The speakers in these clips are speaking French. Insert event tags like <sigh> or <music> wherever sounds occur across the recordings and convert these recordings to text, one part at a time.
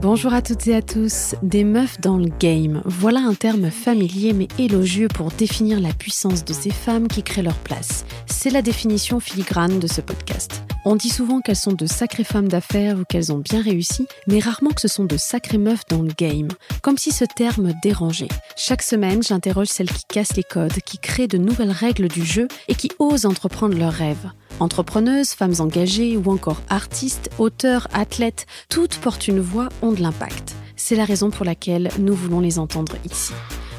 Bonjour à toutes et à tous, des meufs dans le game. Voilà un terme familier mais élogieux pour définir la puissance de ces femmes qui créent leur place. C'est la définition filigrane de ce podcast. On dit souvent qu'elles sont de sacrées femmes d'affaires ou qu'elles ont bien réussi, mais rarement que ce sont de sacrées meufs dans le game, comme si ce terme dérangeait. Chaque semaine, j'interroge celles qui cassent les codes, qui créent de nouvelles règles du jeu et qui osent entreprendre leurs rêves. Entrepreneuses, femmes engagées ou encore artistes, auteurs, athlètes, toutes portent une voix, ont de l'impact. C'est la raison pour laquelle nous voulons les entendre ici.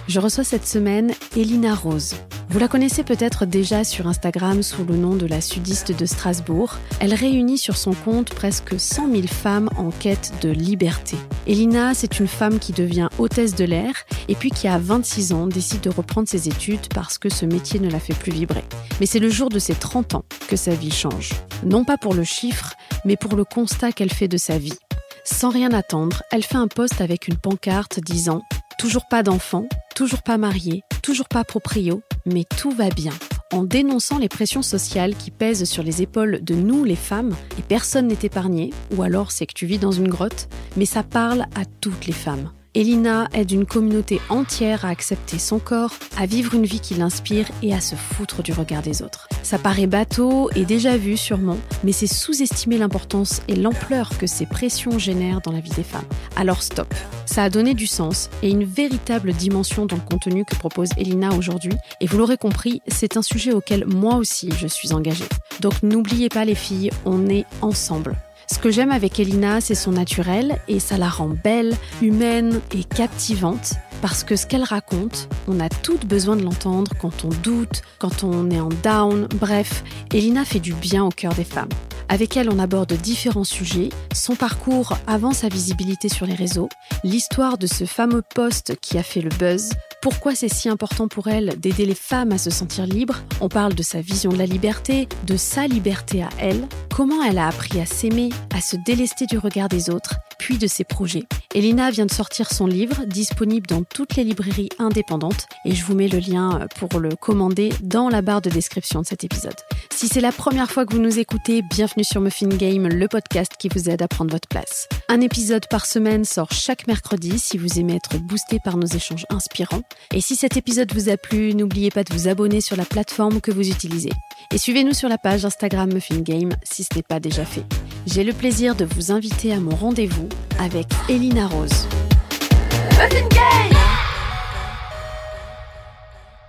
Je reçois cette semaine Elina Rose. Vous la connaissez peut-être déjà sur Instagram sous le nom de la sudiste de Strasbourg. Elle réunit sur son compte presque 100 000 femmes en quête de liberté. Elina, c'est une femme qui devient hôtesse de l'air et puis qui à 26 ans décide de reprendre ses études parce que ce métier ne la fait plus vibrer. Mais c'est le jour de ses 30 ans que sa vie change. Non pas pour le chiffre, mais pour le constat qu'elle fait de sa vie. Sans rien attendre, elle fait un post avec une pancarte disant Toujours pas d'enfants, toujours pas marié, toujours pas proprio, mais tout va bien. En dénonçant les pressions sociales qui pèsent sur les épaules de nous les femmes, et personne n'est épargné, ou alors c'est que tu vis dans une grotte, mais ça parle à toutes les femmes. Elina aide une communauté entière à accepter son corps, à vivre une vie qui l'inspire et à se foutre du regard des autres. Ça paraît bateau et déjà vu sûrement, mais c'est sous-estimer l'importance et l'ampleur que ces pressions génèrent dans la vie des femmes. Alors stop. Ça a donné du sens et une véritable dimension dans le contenu que propose Elina aujourd'hui. Et vous l'aurez compris, c'est un sujet auquel moi aussi je suis engagée. Donc n'oubliez pas les filles, on est ensemble. Ce que j'aime avec Elina, c'est son naturel et ça la rend belle, humaine et captivante. Parce que ce qu'elle raconte, on a toutes besoin de l'entendre quand on doute, quand on est en down, bref, Elina fait du bien au cœur des femmes. Avec elle, on aborde différents sujets, son parcours avant sa visibilité sur les réseaux, l'histoire de ce fameux poste qui a fait le buzz, pourquoi c'est si important pour elle d'aider les femmes à se sentir libres? On parle de sa vision de la liberté, de sa liberté à elle, comment elle a appris à s'aimer, à se délester du regard des autres, puis de ses projets. Elina vient de sortir son livre, disponible dans toutes les librairies indépendantes, et je vous mets le lien pour le commander dans la barre de description de cet épisode. Si c'est la première fois que vous nous écoutez, bienvenue sur Muffin Game, le podcast qui vous aide à prendre votre place. Un épisode par semaine sort chaque mercredi si vous aimez être boosté par nos échanges inspirants. Et si cet épisode vous a plu, n'oubliez pas de vous abonner sur la plateforme que vous utilisez. Et suivez-nous sur la page Instagram Muffin Game si ce n'est pas déjà fait. J'ai le plaisir de vous inviter à mon rendez-vous avec Elina Rose.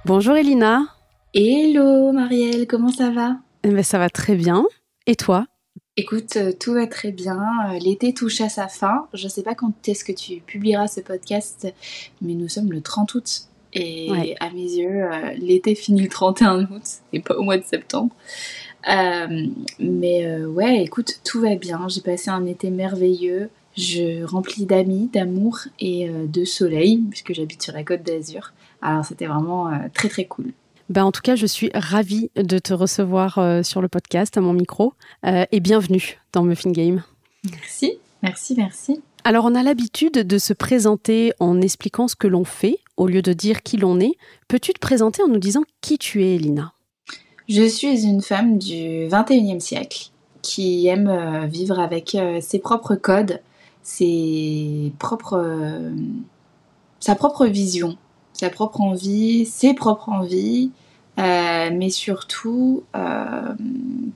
Bonjour Elina. Hello Marielle, comment ça va? Eh ben, Ça va très bien. Et toi? Écoute, euh, tout va très bien. Euh, l'été touche à sa fin. Je ne sais pas quand est-ce que tu publieras ce podcast, mais nous sommes le 30 août. Et à mes yeux, euh, l'été finit le 31 août et pas au mois de septembre. Mais ouais, écoute, tout va bien. J'ai passé un été merveilleux. Je remplis d'amis, d'amour et de soleil, puisque j'habite sur la côte d'Azur. Alors c'était vraiment très très cool. Ben, en tout cas, je suis ravie de te recevoir euh, sur le podcast, à mon micro. Euh, et bienvenue dans Muffin Game. Merci, merci, merci. Alors, on a l'habitude de se présenter en expliquant ce que l'on fait, au lieu de dire qui l'on est. Peux-tu te présenter en nous disant qui tu es, Elina? Je suis une femme du 21e siècle qui aime euh, vivre avec ses propres codes, ses propres, sa propre vision sa propre envie, ses propres envies, euh, mais surtout euh,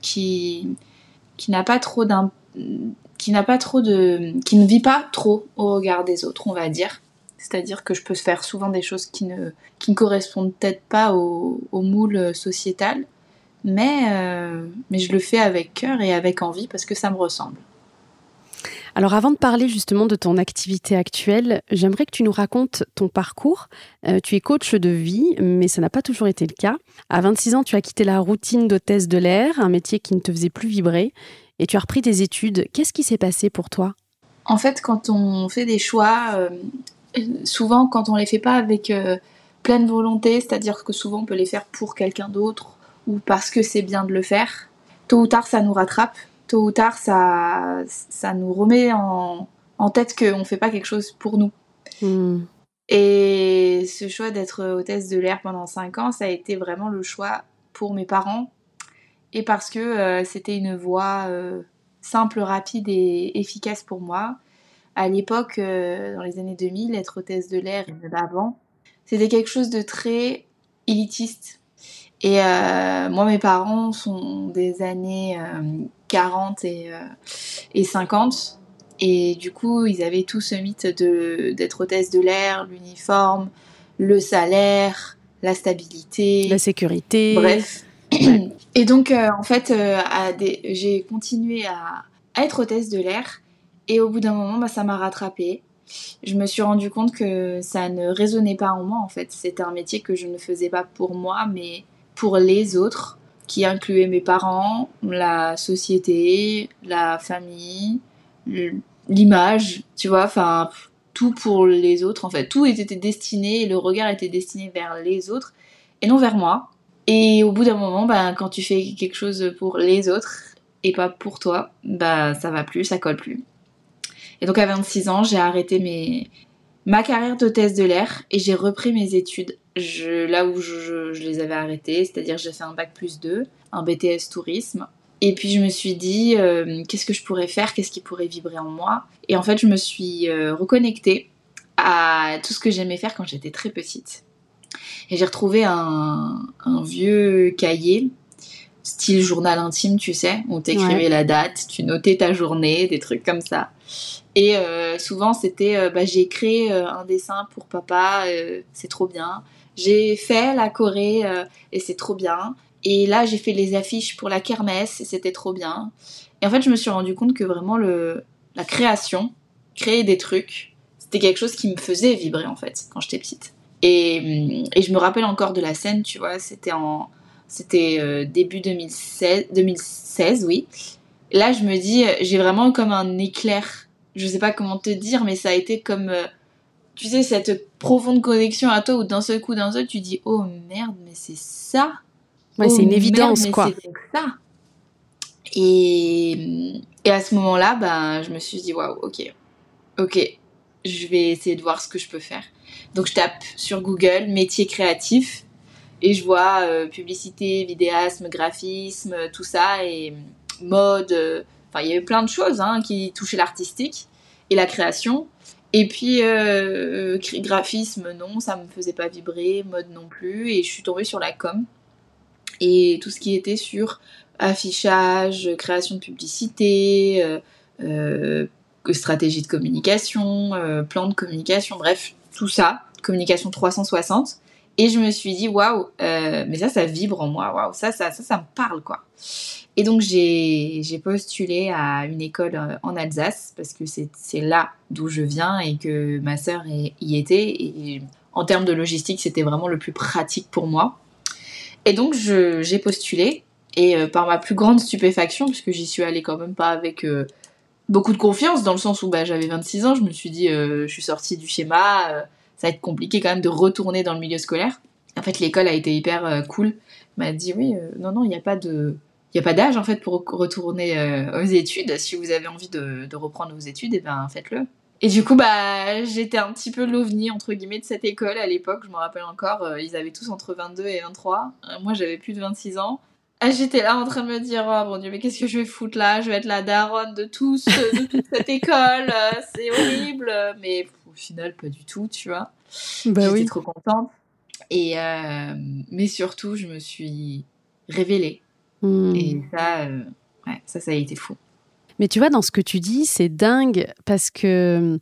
qui, qui n'a pas trop d'un qui n'a pas trop de qui ne vit pas trop au regard des autres on va dire. C'est-à-dire que je peux faire souvent des choses qui ne qui ne correspondent peut-être pas au, moule sociétal mais euh, mais je le fais avec cœur et avec envie parce que ça me ressemble alors avant de parler justement de ton activité actuelle, j'aimerais que tu nous racontes ton parcours. Euh, tu es coach de vie, mais ça n'a pas toujours été le cas. À 26 ans, tu as quitté la routine d'hôtesse de l'air, un métier qui ne te faisait plus vibrer, et tu as repris tes études. Qu'est-ce qui s'est passé pour toi? En fait, quand on fait des choix, euh, souvent quand on les fait pas avec euh, pleine volonté, c'est-à-dire que souvent on peut les faire pour quelqu'un d'autre ou parce que c'est bien de le faire, tôt ou tard ça nous rattrape tôt ou tard, ça, ça nous remet en, en tête qu'on ne fait pas quelque chose pour nous. Hmm. Et ce choix d'être hôtesse de l'air pendant 5 ans, ça a été vraiment le choix pour mes parents. Et parce que euh, c'était une voie euh, simple, rapide et efficace pour moi. à l'époque, dans les années 2000, être hôtesse de l'air et même avant, c'était quelque chose de très élitiste. Et moi, mes parents sont des années 40 et, et 50. Et du coup, ils avaient tout ce mythe d'être hôtesse de l'air, l'uniforme, le salaire, la stabilité, la sécurité. Bref. Et donc, euh, en fait, euh, j'ai continué à, être hôtesse de l'air. Et au bout d'un moment, bah, ça m'a rattrapée. Je me suis rendu compte que ça ne résonnait pas en moi, en fait. C'était un métier que je ne faisais pas pour moi, mais pour les autres, qui incluaient mes parents, la société, la famille, l'image, tu vois, enfin, tout pour les autres, en fait. Tout était destiné, le regard était destiné vers les autres et non vers moi. Et au bout d'un moment, bah, quand tu fais quelque chose pour les autres et pas pour toi, bah, ça va plus, ça colle plus. Et donc à 26 ans, j'ai arrêté mes... ma carrière d'hôtesse de l'air et j'ai repris mes études je... là où je, je les avais arrêtées, c'est-à-dire j'ai fait un bac plus 2, un BTS tourisme. Et puis je me suis dit, euh, qu'est-ce que je pourrais faire, qu'est-ce qui pourrait vibrer en moi? Et en fait, je me suis euh, reconnectée à tout ce que j'aimais faire quand j'étais très petite. Et j'ai retrouvé un, vieux cahier, style journal intime, tu sais, où t'écrivais la date, tu notais ta journée, des trucs comme ça. Et euh, souvent, c'était, bah, j'ai créé un dessin pour papa, c'est trop bien. J'ai fait la Corée et c'est trop bien. Et là, j'ai fait les affiches pour la kermesse et c'était trop bien. Et en fait, je me suis rendu compte que vraiment le, la création, créer des trucs, c'était quelque chose qui me faisait vibrer en fait quand j'étais petite. Et, et, je me rappelle encore de la scène, tu vois, c'était en c'était euh, début 2016, 2016, oui. Là, je me dis, j'ai vraiment comme un éclair. Je sais pas comment te dire, mais ça a été comme, euh, tu sais, cette profonde connexion à toi où d'un seul coup, d'un seul, tu dis, oh merde, mais c'est ça Ouais, c'est une oh, évidence, quoi. ça. Et, et à ce moment-là, ben, je me suis dit, waouh, ok, ok, je vais essayer de voir ce que je peux faire. Donc je tape sur Google métier créatif et je vois euh, publicité, vidéasme, graphisme, tout ça et mode. Euh, enfin, il y avait plein de choses hein, qui touchaient l'artistique et la création. Et puis euh, graphisme, non, ça me faisait pas vibrer, mode non plus. Et je suis tombée sur la com et tout ce qui était sur affichage, création de publicité, euh, euh, stratégie de communication, euh, plan de communication, bref, tout ça, communication 360. Et je me suis dit, waouh, mais ça, ça vibre en moi, waouh, ça, ça, ça, ça me parle, quoi. Et donc, j'ai postulé à une école en Alsace, parce que c'est là d'où je viens et que ma sœur y était. Et en termes de logistique, c'était vraiment le plus pratique pour moi. Et donc j'ai postulé et euh, par ma plus grande stupéfaction, puisque j'y suis allée quand même pas avec euh, beaucoup de confiance, dans le sens où bah, j'avais 26 ans, je me suis dit euh, je suis sortie du schéma, ça va être compliqué quand même de retourner dans le milieu scolaire. En fait l'école a été hyper cool, m'a dit oui non non il n'y a pas de il a pas d'âge en fait pour retourner aux études. Si vous avez envie de, reprendre vos études, et eh ben faites-le. Et du coup, bah, j'étais un petit peu l'ovni, entre guillemets, de cette école à l'époque. Je me rappelle encore, euh, ils avaient tous entre 22 et 23. Euh, moi, j'avais plus de 26 ans. Ah, j'étais là en train de me dire, oh mon dieu, mais qu'est-ce que je vais foutre là? Je vais être la daronne de tous, de toute cette <laughs> école. Euh, c'est horrible. Mais au final, pas du tout, tu vois. Bah j'étais oui. trop contente. Et, mais surtout, je me suis révélée. Hmm. Et ça, ouais, ça, ça a été fou. Mais tu vois, dans ce que tu dis, c'est dingue parce que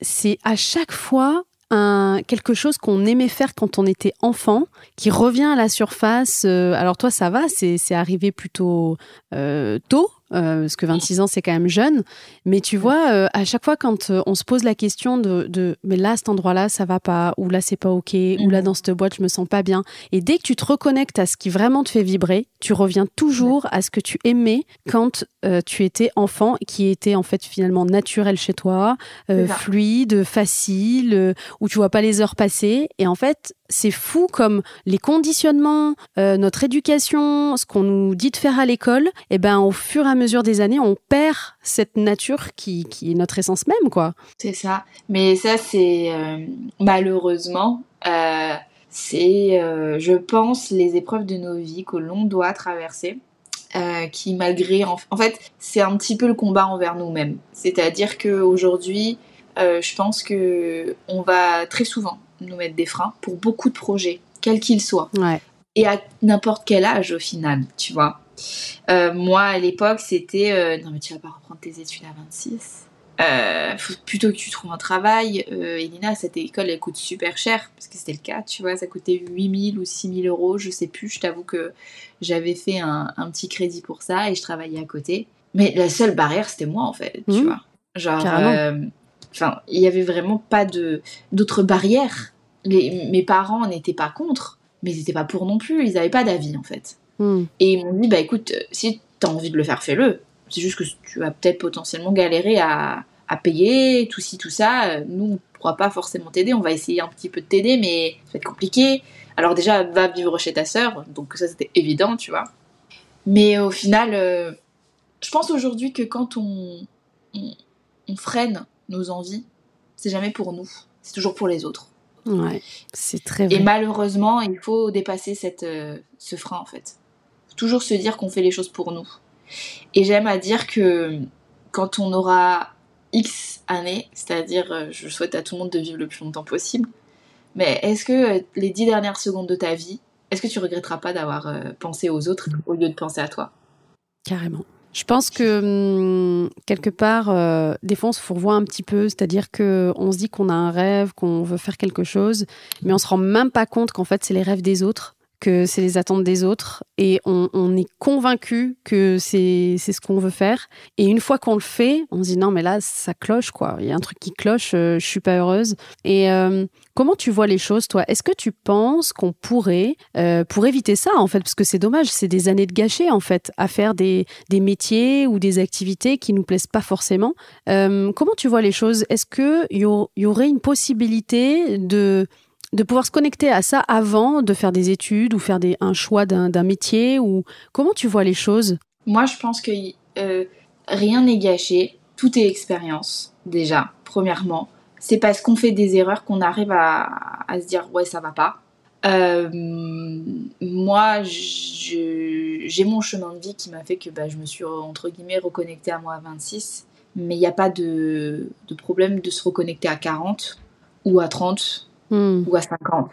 c'est à chaque fois un, quelque chose qu'on aimait faire quand on était enfant, qui revient à la surface. Euh, alors toi, ça va, c'est arrivé plutôt euh, tôt, euh, parce que 26 ans, c'est quand même jeune. Mais tu vois, euh, à chaque fois, quand euh, on se pose la question de, de mais là, cet endroit-là, ça va pas, ou là, c'est pas OK, ou là, mhm. dans cette boîte, je me sens pas bien. Et dès que tu te reconnectes à ce qui vraiment te fait vibrer, tu reviens toujours à ce que tu aimais quand tu étais enfant, qui était en fait finalement naturel chez toi, fluide, facile, où tu vois pas les heures passer. Et en fait, c'est fou comme les conditionnements, notre éducation, ce qu'on nous dit de faire à l'école, et eh ben au fur et à mesure des années, on perd cette nature qui, qui est notre essence même, quoi. C'est ça. Mais ça, c'est euh, malheureusement, euh, c'est, euh, je pense, les épreuves de nos vies que l'on doit traverser. qui malgré en, fait c'est un petit peu le combat envers nous-mêmes c'est-à-dire que aujourd'hui je pense que on va très souvent nous mettre des freins pour beaucoup de projets, quels qu'ils soient. Ouais. Et à n'importe quel âge au final, tu vois. Euh, moi, à l'époque, c'était euh, non, mais tu vas pas reprendre tes études à 26. Euh, faut plutôt que tu trouves un travail. Euh, Elina, cette école, elle coûte super cher, parce que c'était le cas, tu vois, ça coûtait 8000 ou 6000 euros, je sais plus. Je t'avoue que j'avais fait un, un petit crédit pour ça et je travaillais à côté. Mais la seule barrière, c'était moi, en fait, tu Mhm. vois. Genre, enfin, il y avait vraiment pas d'autres barrières. Les- mes parents n'étaient pas contre, mais ils n'étaient pas pour non plus. Ils avaient pas d'avis, en fait. Hmm. Et ils m'ont dit, bah écoute, euh, si t'as envie de le faire, fais-le. C'est juste que tu vas peut-être potentiellement galérer à, à payer, tout ci, tout ça. Euh, Nous, on pourra pas forcément t'aider. On va essayer un petit peu de t'aider, mais ça va être compliqué. Alors déjà, va vivre chez ta sœur. Donc ça, c'était évident, tu vois. Mais au final, euh, je pense aujourd'hui que quand on, on, on freine nos envies, c'est jamais pour nous. C'est toujours pour les autres. Ouais, c'est très Et vrai. malheureusement, il faut dépasser cette, euh, ce frein en fait. Toujours se dire qu'on fait les choses pour nous. Et j'aime à dire que quand on aura X années, c'est-à-dire, euh, je souhaite à tout le monde de vivre le plus longtemps possible, mais est-ce que euh, les dix dernières secondes de ta vie, est-ce que tu regretteras pas d'avoir euh, pensé aux autres au lieu de penser à toi? Carrément. Je pense que hum, quelque part, des fois, on se fourvoie un petit peu, c'est-à-dire que on se dit qu'on a un rêve, qu'on veut faire quelque chose, mais on se rend même pas compte qu'en fait, c'est les rêves des autres, que c'est les attentes des autres, et on, est convaincu que c'est ce qu'on veut faire. Et une fois qu'on le fait, on se dit non, mais là, ça cloche, quoi. Il y a un truc qui cloche, euh, je suis pas heureuse. Et euh, comment tu vois les choses, toi? Est-ce que tu penses qu'on pourrait, euh, pour éviter ça, en fait, parce que c'est dommage, c'est des années de gâcher, en fait, à faire des des métiers ou des activités qui nous plaisent pas forcément. Euh, comment tu vois les choses? Est-ce au- y aurait une possibilité de de pouvoir se connecter à ça avant de faire des études ou faire des, un choix d'un métier ou comment tu vois les choses? Moi, je pense que euh, rien n'est gâché, tout est expérience, déjà, premièrement. C'est parce qu'on fait des erreurs qu'on arrive à, à se dire ouais, ça va pas. Euh, moi, j'ai mon chemin de vie qui m'a fait que bah, je me suis entre guillemets reconnectée à moi à 26. Mais il n'y a pas de, de problème de se reconnecter à 40 ou à 30 Ou à 50.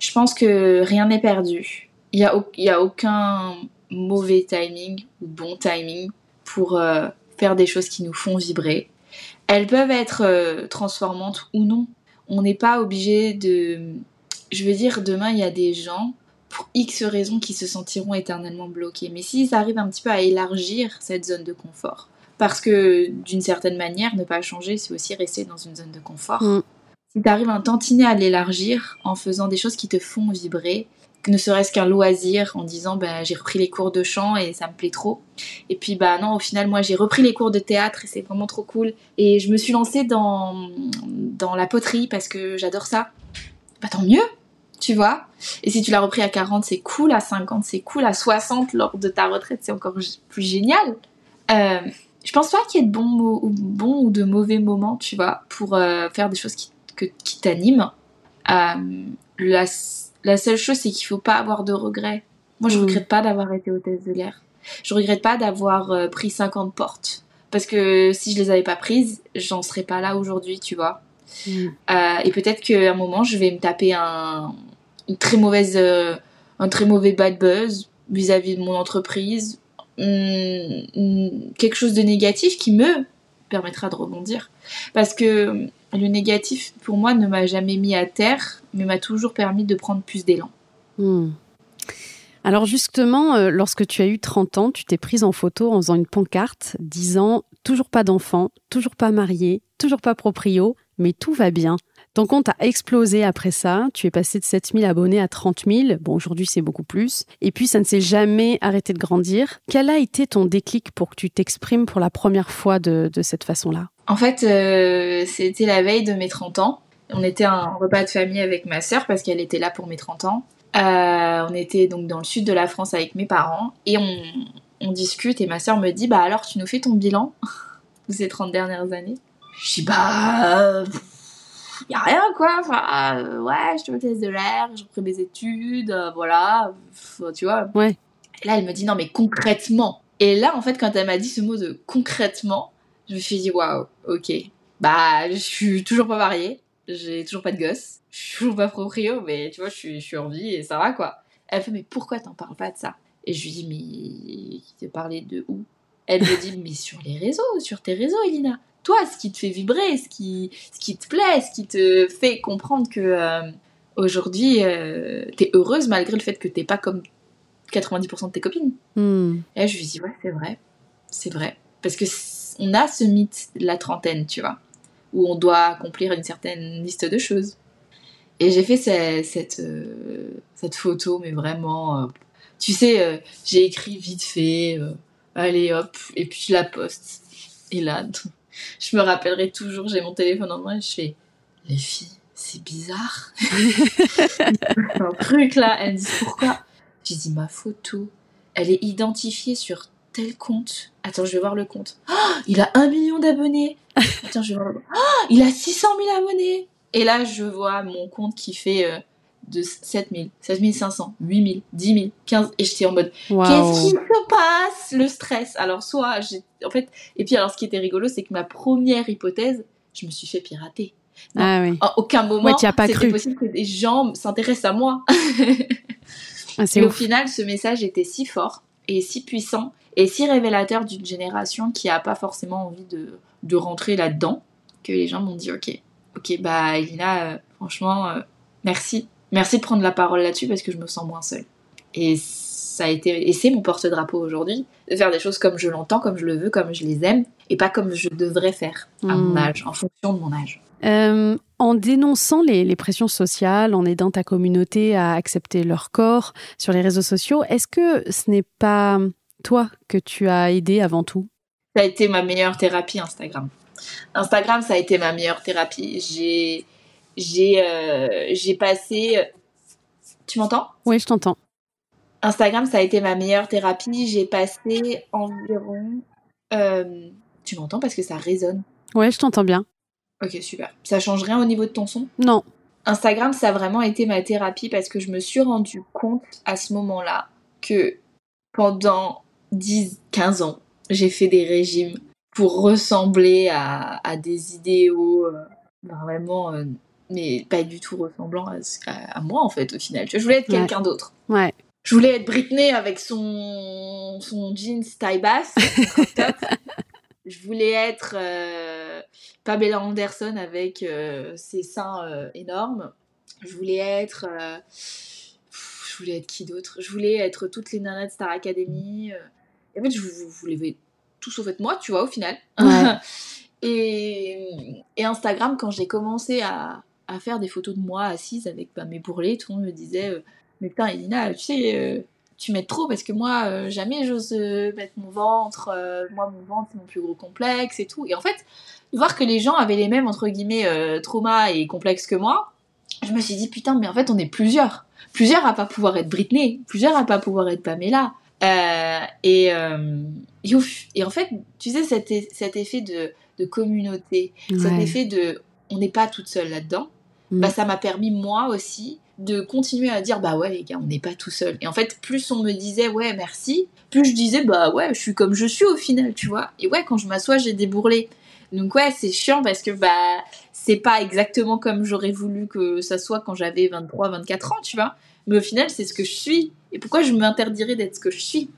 Je pense que rien n'est perdu. Il n'y a, y a aucun mauvais timing ou bon timing pour euh, faire des choses qui nous font vibrer. Elles peuvent être euh, transformantes ou non. On n'est pas obligé de... Je veux dire, demain, il y a des gens, pour X raisons, qui se sentiront éternellement bloqués. Mais s'ils arrivent un petit peu à élargir cette zone de confort, parce que d'une certaine manière, ne pas changer, c'est aussi rester dans une zone de confort. Mm. Si tu arrives un tantinet à l'élargir en faisant des choses qui te font vibrer, ne serait-ce qu'un loisir, en disant bah, j'ai repris les cours de chant et ça me plaît trop. Et puis bah non, au final, moi j'ai repris les cours de théâtre et c'est vraiment trop cool. Et je me suis lancée dans, dans la poterie parce que j'adore ça. Bah tant mieux, tu vois. Et si tu l'as repris à 40, c'est cool, à 50, c'est cool, à 60, lors de ta retraite, c'est encore plus génial. Euh, je pense pas qu'il y ait de bons, ou de mauvais moments, tu vois, pour euh, faire des choses qui, que- qui t'animent. Euh, la, la seule chose, c'est qu'il faut pas avoir de regrets. Moi, je Mm. regrette pas d'avoir été hôtesse de l'air. Je regrette pas d'avoir euh, pris 50 portes. Parce que si je les avais pas prises, j'en serais pas là aujourd'hui, tu vois. Hmm. Euh, et peut-être qu'à un moment, je vais me taper un, une très mauvaise, un très mauvais bad buzz vis-à-vis de mon entreprise. Hum, hum, quelque chose de négatif qui me permettra de rebondir. Parce que le négatif, pour moi, ne m'a jamais mis à terre, mais m'a toujours permis de prendre plus d'élan. Hmm. Alors justement, euh, lorsque tu as eu 30 ans, tu t'es prise en photo en faisant une pancarte disant toujours pas d'enfant, toujours pas marié, toujours pas proprio, mais tout va bien. Ton compte a explosé après ça, tu es passé de 7000 abonnés à 30 000, bon aujourd'hui c'est beaucoup plus, et puis ça ne s'est jamais arrêté de grandir. Quel a été ton déclic pour que tu t'exprimes pour la première fois de, cette façon-là? En fait, euh, c'était la veille de mes 30 ans. On était à un repas de famille avec ma sœur parce qu'elle était là pour mes 30 ans. Euh, on était donc dans le sud de la France avec mes parents et on, on discute et ma sœur me dit bah alors tu nous fais ton bilan <laughs> de ces 30 dernières années? Je dis bah y a rien quoi. Enfin euh, ouais je te test de l'air j'ai repris mes études euh, voilà. Enfin, tu vois. Ouais. et là elle me dit non mais concrètement. Et là en fait quand elle m'a dit ce mot de concrètement je me suis dit waouh ok. Bah, je suis toujours pas mariée, j'ai toujours pas de gosse, je suis toujours pas proprio, mais tu vois, je suis, je suis en vie et ça va quoi. Elle fait, mais pourquoi t'en parles pas de ça? Et je lui dis, mais tu parlais de où? Elle me dit, mais sur les réseaux, sur tes réseaux, Elina. Toi, ce qui te fait vibrer, ce qui, ce qui te plaît, ce qui te fait comprendre que euh, aujourd'hui, euh, t'es heureuse malgré le fait que t'es pas comme 90% de tes copines. Hmm. Et là, je lui dis, ouais, c'est vrai, c'est vrai. Parce que on a ce mythe de la trentaine, tu vois, où on doit accomplir une certaine liste de choses. Et j'ai fait cette, cette, euh, cette photo, mais vraiment, euh, tu sais, euh, j'ai écrit vite fait, allez hop, et puis je la poste. Et là, je me rappellerai toujours, j'ai mon téléphone en main et je fais, les filles, c'est bizarre. <laughs> un truc là, elles me disent pourquoi? J'ai dit, ma photo, elle est identifiée sur tel compte. Attends, je vais voir le compte. Ah, il a un million d'abonnés. Attends, je vais voir le Ah, il a 600 000 abonnés. Et là, je vois mon compte qui fait euh, de 7 000, 16 500, 8 000, 10 000, 15 Et j'étais en mode, qu'est-ce qui se passe Le stress? Alors, soit, j'ai. En fait, et puis alors, ce qui était rigolo, c'est que ma première hypothèse, je me suis fait pirater. Non. Ah oui. À aucun moment, Ouais, c'était cru. possible que des gens s'intéressent à moi. Ah, Et au final, ce message était si fort et si puissant et si révélateur d'une génération qui a pas forcément envie de, de rentrer là-dedans que les gens m'ont dit ok, ok, bah Elina, euh, franchement, euh, merci. Merci de prendre la parole là-dessus parce que je me sens moins seule. Et ça a été, et c'est mon porte-drapeau aujourd'hui, de faire des choses comme je l'entends, comme je le veux, comme je les aime, et pas comme je devrais faire à mon âge, en fonction de mon âge. Euh, en dénonçant les, les pressions sociales, en aidant ta communauté à accepter leur corps sur les réseaux sociaux, est-ce que ce n'est pas toi que tu as aidé avant tout? Ça a été ma meilleure thérapie Instagram. Instagram, ça a été ma meilleure thérapie. J'ai j'ai euh, j'ai passé Tu m'entends? Oui, je t'entends. Instagram, ça a été ma meilleure thérapie. J'ai passé environ euh, Tu m'entends parce que ça résonne? Oui, je t'entends bien. OK, super. Ça change rien au niveau de ton son? Non. Instagram, ça a vraiment été ma thérapie parce que je me suis rendu compte à ce moment-là que pendant 10, 15 ans, j'ai fait des régimes pour ressembler à, à des idéaux euh, vraiment, euh, mais pas du tout ressemblants à, ce- à- à moi en fait au final. Je voulais être Ouais. quelqu'un d'autre. Ouais. Je voulais être Britney avec son, son jeans taille basse. <laughs> Je voulais être euh, Pamela Anderson avec euh, ses seins euh, énormes. Je voulais être. euh, pff, je voulais être qui d'autre? Je voulais être toutes les nanas de Star Academy. Et en fait, je vou- voulais tout sauf être moi, tu vois, au final. Ouais. <laughs> et, et Instagram, quand j'ai commencé à, à faire des photos de moi assise avec bah, mes bourrelets, tout le monde me disait euh, Mais putain, Elina, tu sais, euh, tu mets trop parce que moi, euh, jamais j'ose mettre mon ventre. moi, mon ventre, c'est mon plus gros complexe et tout. Et en fait, voir que les gens avaient les mêmes, entre guillemets, traumas et complexes que moi, je me suis dit Putain, mais en fait, on est plusieurs. Plusieurs à pas pouvoir être Britney, plusieurs à pas pouvoir être Pamela. Et, et, en fait, tu sais, cet, e- cet effet de, de communauté, cet effet de on n'est pas toute seule là-dedans, Mm. bah, ça m'a permis moi aussi de continuer à dire bah ouais les gars on n'est pas tout seul. Et en fait plus on me disait ouais merci plus je disais bah ouais je suis comme je suis au final tu vois. Et ouais quand je m'assois j'ai des bourrelets. Donc ouais c'est chiant parce que bah c'est pas exactement comme j'aurais voulu que ça soit quand j'avais 23 24 ans tu vois. Mais au final c'est ce que je suis. Et pourquoi je m'interdirais d'être ce que je suis?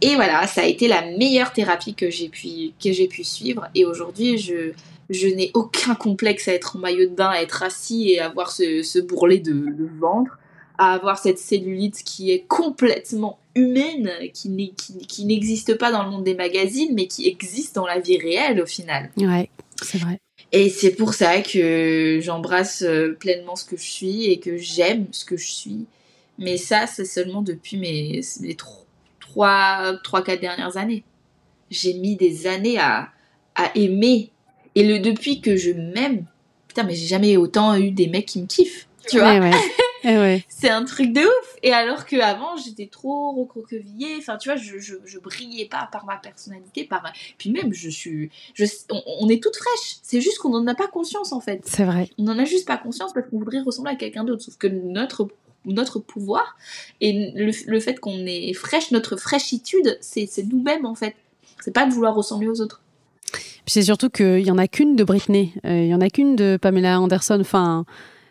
Et voilà ça a été la meilleure thérapie que j'ai pu que j'ai pu suivre. Et aujourd'hui je je n'ai aucun complexe à être en maillot de bain, à être assis et avoir ce, ce bourrelet de, de ventre, à avoir cette cellulite qui est complètement humaine, qui n'existe pas dans le monde des magazines, mais qui existe dans la vie réelle au final. Ouais, c'est vrai. Et c'est pour ça que j'embrasse euh, pleinement ce que je suis et que j'aime ce que je suis. Mais ça, c'est seulement depuis mes, mes 3-4 dernières années. J'ai mis des années à, à aimer. Et le depuis que je m'aime, putain, mais j'ai jamais autant eu des mecs qui me kiffent. Tu vois Ouais, ouais. <laughs> Eh c'est un truc de ouf. Et alors qu'avant, j'étais trop recroquevillée. Enfin, tu vois, je, je, je brillais pas par ma personnalité. par Puis même, je suis. Je, on, on est toutes fraîches. C'est juste qu'on n'en a pas conscience, en fait. C'est vrai. On n'en a juste pas conscience parce qu'on voudrait ressembler à quelqu'un d'autre. Sauf que notre, notre pouvoir et le, le fait qu'on est fraîche, notre fraîchitude, c'est c'est nous-mêmes, en fait. C'est pas de vouloir ressembler aux autres. C'est surtout qu'il y en a qu'une de Britney, il y en a qu'une de Pamela Anderson. Enfin,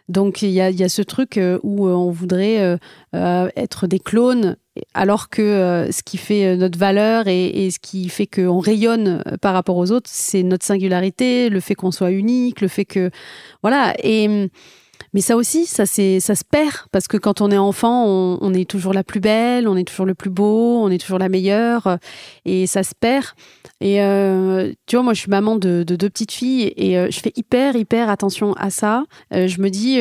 donc il y a, ce truc où on voudrait être des clones alors que ce qui fait notre valeur et, et ce qui fait qu'on rayonne par rapport aux autres, c'est notre singularité, le fait qu'on soit unique, le fait que voilà et mais ça aussi, ça, ça se perd parce que quand on est enfant, on, est toujours la plus belle, on est toujours le plus beau, on est toujours la meilleure et ça se perd. Et euh, tu vois, moi, je suis maman de, deux petites filles et euh, je fais hyper, hyper attention à ça. Euh, je me dis,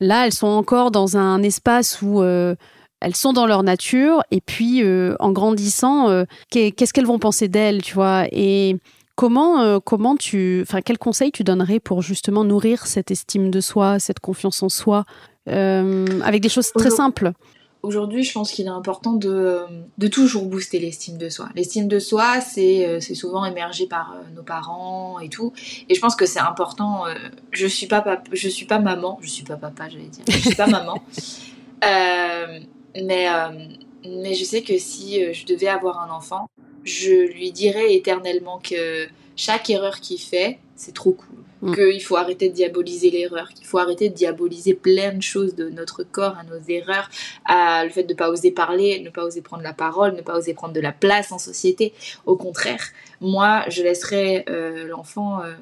là, elles sont encore dans un espace où elles sont dans leur nature et puis en grandissant, qu'est-ce qu'elles vont penser d'elles, tu vois? Et Comment, euh, comment tu, enfin, quel conseil tu donnerais pour justement nourrir cette estime de soi, cette confiance en soi, euh, avec des choses très simples? Aujourd'hui, je pense qu'il est important de, de toujours booster l'estime de soi. L'estime de soi, c'est euh, souvent émergé par nos parents et tout. Et je pense que c'est important. je suis pas je suis pas maman, je suis pas papa, j'allais dire. Je suis pas maman. <laughs> mais mais je sais que si je devais avoir un enfant, je lui dirais éternellement que chaque erreur qu'il fait, c'est trop cool. Mm. Qu'il faut arrêter de diaboliser l'erreur, qu'il faut arrêter de diaboliser plein de choses de notre corps, à nos erreurs, à le fait de ne pas oser parler, ne pas oser prendre la parole, ne pas oser prendre de la place en société. Au contraire, moi, je laisserais euh, l'enfant euh,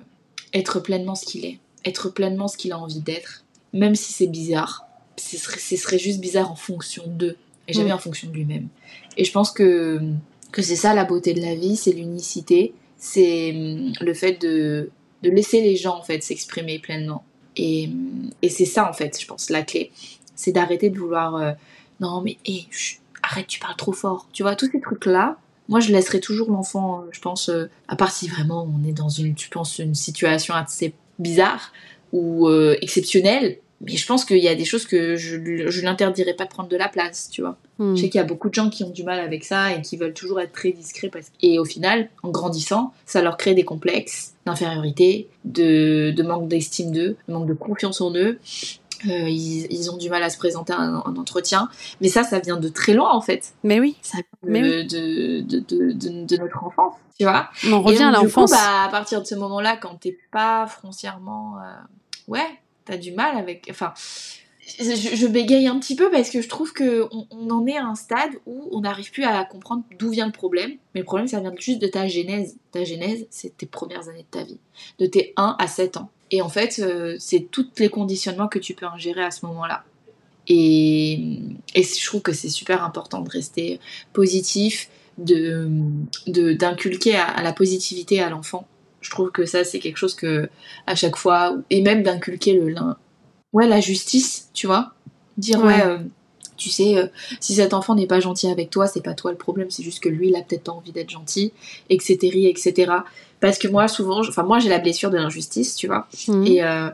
être pleinement ce qu'il est, être pleinement ce qu'il a envie d'être, même si c'est bizarre. Ce serait, juste bizarre en fonction d'eux, et jamais mm. en fonction de lui-même. Et je pense que que c'est ça la beauté de la vie, c'est l'unicité, c'est hum, le fait de, de, laisser les gens en fait s'exprimer pleinement. Et, hum, et c'est ça en fait, je pense, la clé. C'est d'arrêter de vouloir euh, non mais arrête, tu parles trop fort. Tu vois, tous ces trucs-là, moi je laisserai toujours l'enfant, euh, je pense, euh, à part si vraiment on est dans une, tu penses, une situation assez bizarre ou exceptionnelle, mais je pense qu'il y a des choses que je ne l'interdirais pas de prendre de la place, tu vois. Hmm. Je sais qu'il y a beaucoup de gens qui ont du mal avec ça et qui veulent toujours être très discrets. Parce... Et au final, en grandissant, ça leur crée des complexes d'infériorité, de, de manque d'estime d'eux, de manque de confiance en eux. Euh, ils, ont du mal à se présenter en, entretien. Mais ça, ça vient de très loin, en fait. Mais oui. Ça vient de, de, de, de, notre enfance, tu vois. On revient à l'enfance. Bah, à partir de ce moment-là, quand t'es pas foncièrement... Euh, ouais, t'as du mal avec. Enfin, je, bégaye un petit peu parce que je trouve qu'on on en est à un stade où on n'arrive plus à comprendre d'où vient le problème. Mais le problème, ça vient juste de ta genèse. Ta genèse, c'est tes premières années de ta vie, de tes 1 à 7 ans. Et en fait, euh, c'est tous les conditionnements que tu peux ingérer à ce moment-là. Et, je trouve que c'est super important de rester positif, de d'inculquer à la positivité à l'enfant je trouve que ça, c'est quelque chose que, à chaque fois, et même d'inculquer le ouais, la justice, tu vois. Dire, ouais, euh, tu sais, euh, si cet enfant n'est pas gentil avec toi, c'est pas toi le problème, c'est juste que lui, il a peut-être envie d'être gentil, etc., etc. Parce que moi, souvent, enfin, moi, j'ai la blessure de l'injustice, tu vois. Mhm. Et, euh,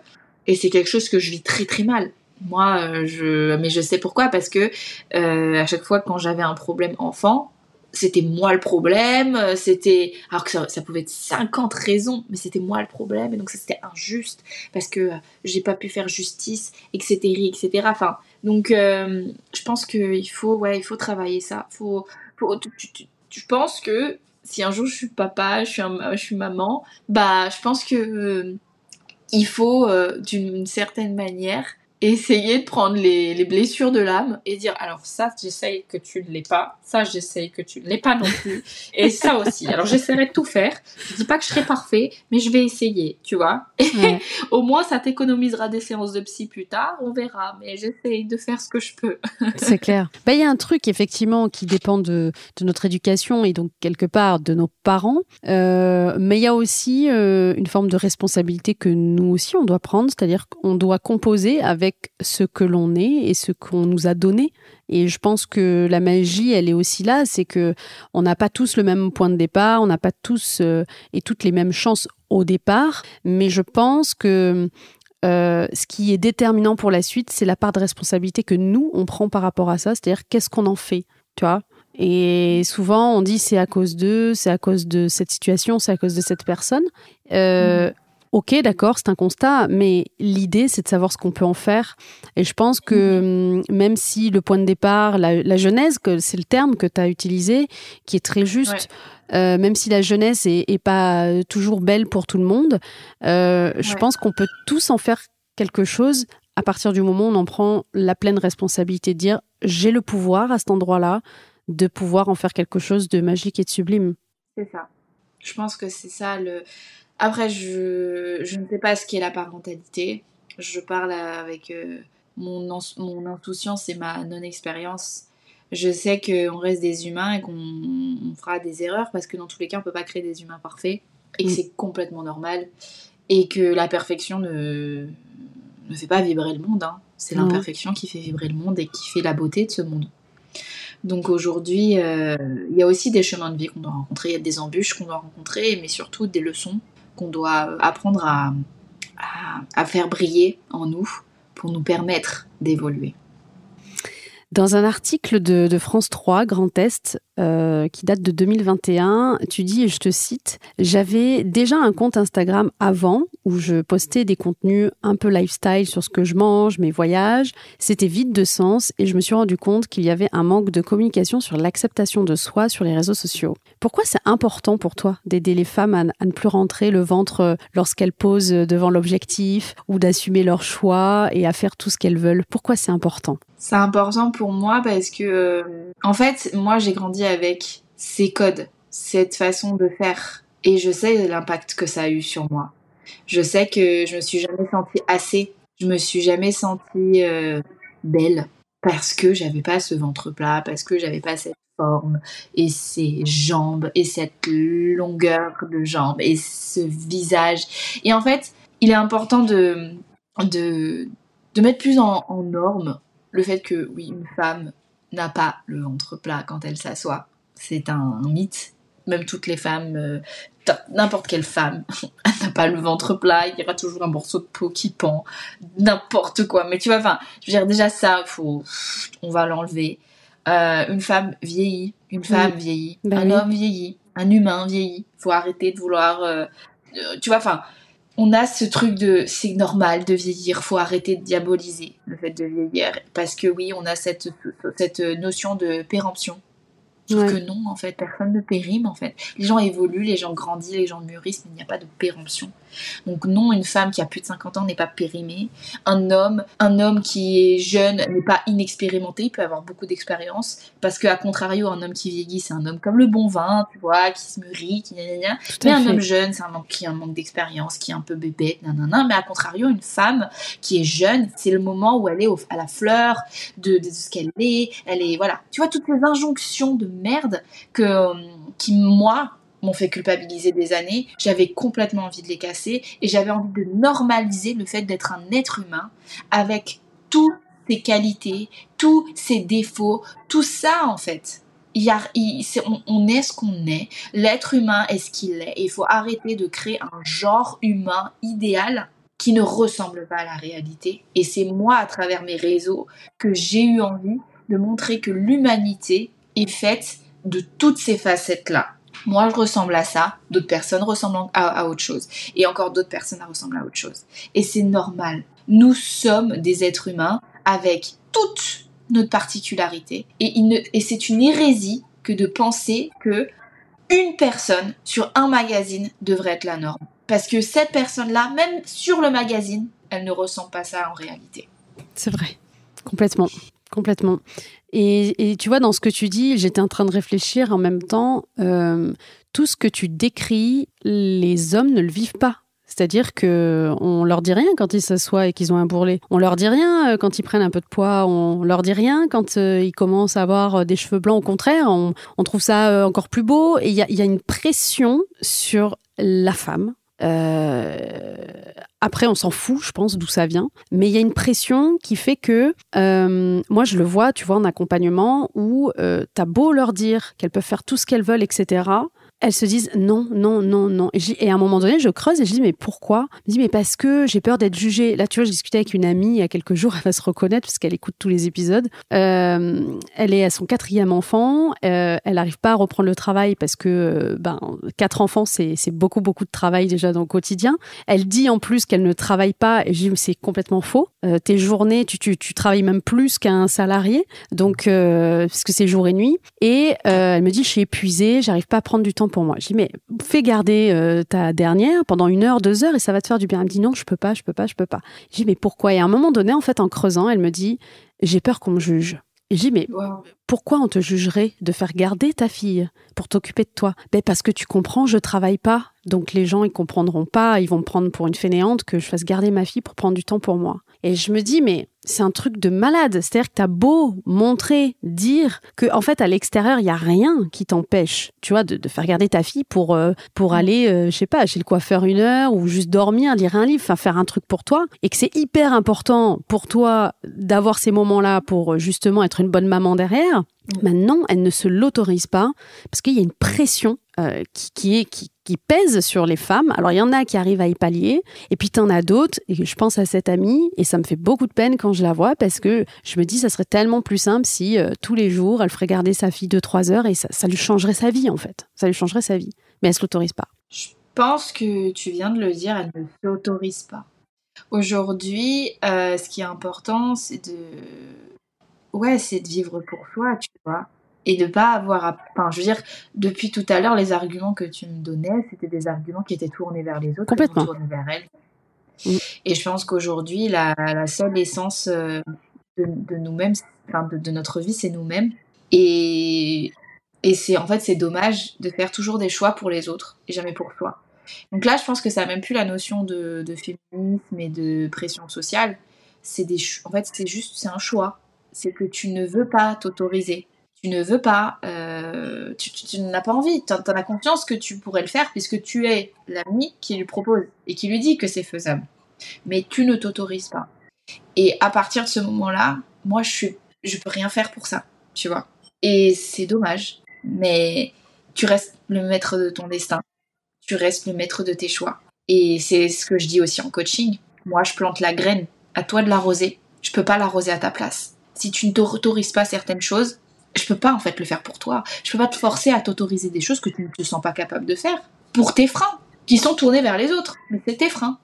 et c'est quelque chose que je vis très, très mal. Moi, je, mais je sais pourquoi, parce que à chaque fois quand j'avais un problème enfant, c'était moi le problème, euh, c'était alors que ça, pouvait être 50 raisons, mais c'était moi le problème et donc ça c'était injuste parce que euh, j'ai pas pu faire justice, etc., etc. Enfin, donc euh, je pense qu'il faut, ouais, il faut travailler ça. Faut, je pense que si un jour je suis papa, je suis, je suis maman, bah je pense que il faut d'une certaine manière essayer de prendre les, les blessures de l'âme et dire alors ça j'essaye que tu ne l'es pas, ça j'essaye que tu ne l'es pas non plus, et ça aussi. Alors j'essaierai de tout faire. Je dis pas que je serai parfait, mais je vais essayer, tu vois. Et <laughs> au moins ça t'économisera des séances de psy plus tard, on verra. Mais j'essaye de faire ce que je peux. <laughs> C'est clair. Bah il y a un truc effectivement qui dépend de, de, notre éducation et donc quelque part de nos parents, euh, mais il y a aussi euh, une forme de responsabilité que nous aussi on doit prendre, c'est-à-dire qu'on doit composer avec ce que l'on est et ce qu'on nous a donné. Et je pense que la magie, elle est aussi là, c'est que on n'a pas tous le même point de départ, on n'a pas tous euh, et toutes les mêmes chances au départ, mais je pense que euh, ce qui est déterminant pour la suite, c'est la part de responsabilité que nous, on prend par rapport à ça, c'est-à-dire qu'est-ce qu'on en fait, tu vois? Et souvent, on dit c'est à cause d'eux, c'est à cause de cette situation, c'est à cause de cette personne. Euh, ok, d'accord, c'est un constat, mais l'idée, c'est de savoir ce qu'on peut en faire. Et je pense que hum, même si le point de départ, la, genèse, que c'est le terme que tu as utilisé, qui est très juste, euh, même si la jeunesse est, pas toujours belle pour tout le monde, euh, je pense qu'on peut tous en faire quelque chose à partir du moment où on en prend la pleine responsabilité de dire j'ai le pouvoir à cet endroit-là de pouvoir en faire quelque chose de magique et de sublime. C'est ça. Je pense que c'est ça le. Après, je, je ne sais pas ce qu'est la parentalité. Je parle avec euh, mon, mon insouciance et ma non-expérience. Je sais qu'on reste des humains et qu'on fera des erreurs parce que dans tous les cas, on ne peut pas créer des humains parfaits et que mm. c'est complètement normal et que la perfection ne, ne fait pas vibrer le monde. Hein. C'est l'imperfection qui fait vibrer le monde et qui fait la beauté de ce monde. Donc aujourd'hui, euh, il y a aussi des chemins de vie qu'on doit rencontrer, il y a des embûches qu'on doit rencontrer, mais surtout des leçons qu'on doit apprendre à, à faire briller en nous pour nous permettre d'évoluer. Dans un article de, France 3, Grand Est, euh, qui date de 2021, tu dis, et je te cite, J'avais déjà un compte Instagram avant où je postais des contenus un peu lifestyle sur ce que je mange, mes voyages. C'était vide de sens et je me suis rendu compte qu'il y avait un manque de communication sur l'acceptation de soi sur les réseaux sociaux. Pourquoi c'est important pour toi d'aider les femmes à, ne plus rentrer le ventre lorsqu'elles posent devant l'objectif ou d'assumer leur choix et à faire tout ce qu'elles veulent? Pourquoi c'est important? C'est important pour moi parce que, euh, en fait, moi j'ai grandi avec ces codes, cette façon de faire. Et je sais l'impact que ça a eu sur moi. Je sais que je me suis jamais sentie assez. Je me suis jamais sentie euh, belle parce que j'avais pas ce ventre plat, parce que j'avais pas cette forme et ces jambes et cette longueur de jambes et ce visage. Et en fait, il est important de, de, de mettre plus en, en norme le fait que, oui, une femme n'a pas le ventre plat quand elle s'assoit, c'est un, mythe. Même toutes les femmes, euh, n'importe quelle femme, <laughs> n'a pas le ventre plat, il y aura toujours un morceau de peau qui pend, n'importe quoi. Mais tu vois, enfin, je veux dire, déjà ça, faut, on va l'enlever. Euh, une femme vieillit, une femme vieillit, ben un homme vieillit, un humain vieillit. Faut arrêter de vouloir, euh, tu vois, enfin, on a ce truc de c'est normal de vieillir, faut arrêter de diaboliser le fait de vieillir parce que oui, on a cette, cette notion de péremption que non, en fait, personne ne périme, en fait. Les gens évoluent, les gens grandissent, les gens mûrissent, mais il n'y a pas de péremption. Donc non, une femme qui a plus de 50 ans n'est pas périmée. Un homme, un homme qui est jeune n'est pas inexpérimenté, il peut avoir beaucoup d'expérience, parce qu'à contrario, un homme qui vieillit, c'est un homme comme le bon vin, tu vois, qui se mûrit, qui Mais un homme jeune, c'est un homme qui a un manque d'expérience, qui est un peu bébé, nanana. Mais à contrario, une femme qui est jeune, c'est le moment où elle est à la fleur de, de ce qu'elle est. Elle est, voilà. Tu vois, toutes les injonctions de merde que, qui, moi, m'ont fait culpabiliser des années, j'avais complètement envie de les casser et j'avais envie de normaliser le fait d'être un être humain avec toutes ses qualités, tous ses défauts, tout ça en fait. A, on, est ce qu'on est, l'être humain est ce qu'il est, et il faut arrêter de créer un genre humain idéal qui ne ressemble pas à la réalité. Et c'est moi, à travers mes réseaux, que j'ai eu envie de montrer que l'humanité est faite de toutes ces facettes-là. Moi, je ressemble à ça, d'autres personnes ressemblent à, autre chose, et encore d'autres personnes ressemblent à autre chose. Et c'est normal. Nous sommes des êtres humains avec toutes nos particularités, et, et c'est une hérésie que de penser que une personne sur un magazine devrait être la norme. Parce que cette personne-là, même sur le magazine, elle ne ressent pas ça en réalité. C'est vrai, complètement, complètement. Et, tu vois, dans ce que tu dis, j'étais en train de réfléchir en même temps, euh, tout ce que tu décris, les hommes ne le vivent pas. C'est-à-dire que on leur dit rien quand ils s'assoient et qu'ils ont un bourrelet. On leur dit rien euh, quand ils prennent un peu de poids. On leur dit rien quand euh, ils commencent à avoir des cheveux blancs. Au contraire, on, trouve ça encore plus beau. Et il y a, une pression sur la femme après, on s'en fout, je pense, d'où ça vient. Mais il y a une pression qui fait que, euh, moi, je le vois, tu vois, en accompagnement, où euh, tu as beau leur dire qu'elles peuvent faire tout ce qu'elles veulent, etc., elles se disent non, non, non, non. Et, à un moment donné, je creuse et je dis mais pourquoi? Je dis mais parce que j'ai peur d'être jugée. Là, tu vois, j'ai discuté avec une amie il y a quelques jours, <laughs> elle va se reconnaître parce qu'elle écoute tous les épisodes. Euh, elle est à son quatrième enfant, euh, elle n'arrive pas à reprendre le travail parce que euh, ben quatre enfants, c'est beaucoup beaucoup de travail déjà dans le quotidien. Elle dit en plus qu'elle ne travaille pas et je dis c'est complètement faux. tes journées, tu, tu, tu travailles même plus qu'un salarié, donc parce que c'est jour et nuit. Et elle me dit je suis épuisée, j'arrive pas à prendre du temps pour moi. Je dis mais fais garder ta dernière pendant une heure, deux heures et ça va te faire du bien. Elle me dit non, je peux pas, je peux pas, je peux pas. Je dis mais pourquoi? Et à un moment donné, en fait, en creusant, elle me dit j'ai peur qu'on me juge. Et j'ai mais pourquoi on te jugerait de faire garder ta fille pour t'occuper de toi? Ben Parce que tu comprends, je travaille pas. Donc les gens, ils comprendront pas, ils vont me prendre pour une fainéante que je fasse garder ma fille pour prendre du temps pour moi. Et je me dis, mais c'est un truc de malade. C'est-à-dire que tu as beau montrer, dire que en fait à l'extérieur il y a rien qui t'empêche, tu vois, de, faire garder ta fille pour euh, pour mm. aller, euh, je sais pas, chez le coiffeur une heure ou juste dormir, lire un livre, enfin faire un truc pour toi, et que c'est hyper important pour toi d'avoir ces moments-là pour euh, justement être une bonne maman derrière. Mm. Maintenant, elle ne se l'autorise pas parce qu'il y a une pression qui, qui, pèsent sur les femmes. Alors il y en a qui arrivent à y pallier, et puis tu en as d'autres, et je pense à cette amie, et ça me fait beaucoup de peine quand je la vois, parce que je me dis ça serait tellement plus simple si euh, tous les jours elle ferait garder sa fille 2-3 heures, et ça, ça, lui changerait sa vie en fait. Ça lui changerait sa vie. Mais elle se l'autorise pas. Je pense que tu viens de le dire, elle ne s'autorise pas. Aujourd'hui, euh, ce qui est important, c'est de... Ouais, c'est de vivre pour soi, tu vois et de pas avoir à... enfin je veux dire depuis tout à l'heure les arguments que tu me donnais c'était des arguments qui étaient tournés vers les autres complètement. tournés vers elle mm. et je pense qu'aujourd'hui la, la, seule essence euh, de, de nous-mêmes enfin de, de, notre vie c'est nous-mêmes. Et et c'est en fait c'est dommage de faire toujours des choix pour les autres et jamais pour soi. Donc là je pense que ça n'a même plus la notion de, de féminisme et de pression sociale. C'est des en fait c'est juste c'est un choix. C'est que tu ne veux pas t'autoriser tu ne veux pas, euh, tu, n'as pas envie, tu en, as confiance que tu pourrais le faire puisque tu es l'ami qui lui propose et qui lui dit que c'est faisable. Mais tu ne t'autorises pas. Et à partir de ce moment-là, moi, je suis, je peux rien faire pour ça, tu vois. Et c'est dommage, mais tu restes le maître de ton destin. Tu restes le maître de tes choix. Et c'est ce que je dis aussi en coaching. Moi, je plante la graine. À toi de l'arroser. Je peux pas l'arroser à ta place. Si tu ne t'autorises pas certaines choses, je peux pas en fait le faire pour toi. Je peux pas te forcer à t'autoriser des choses que tu ne te sens pas capable de faire pour tes freins qui sont tournés vers les autres. Mais c'est tes freins.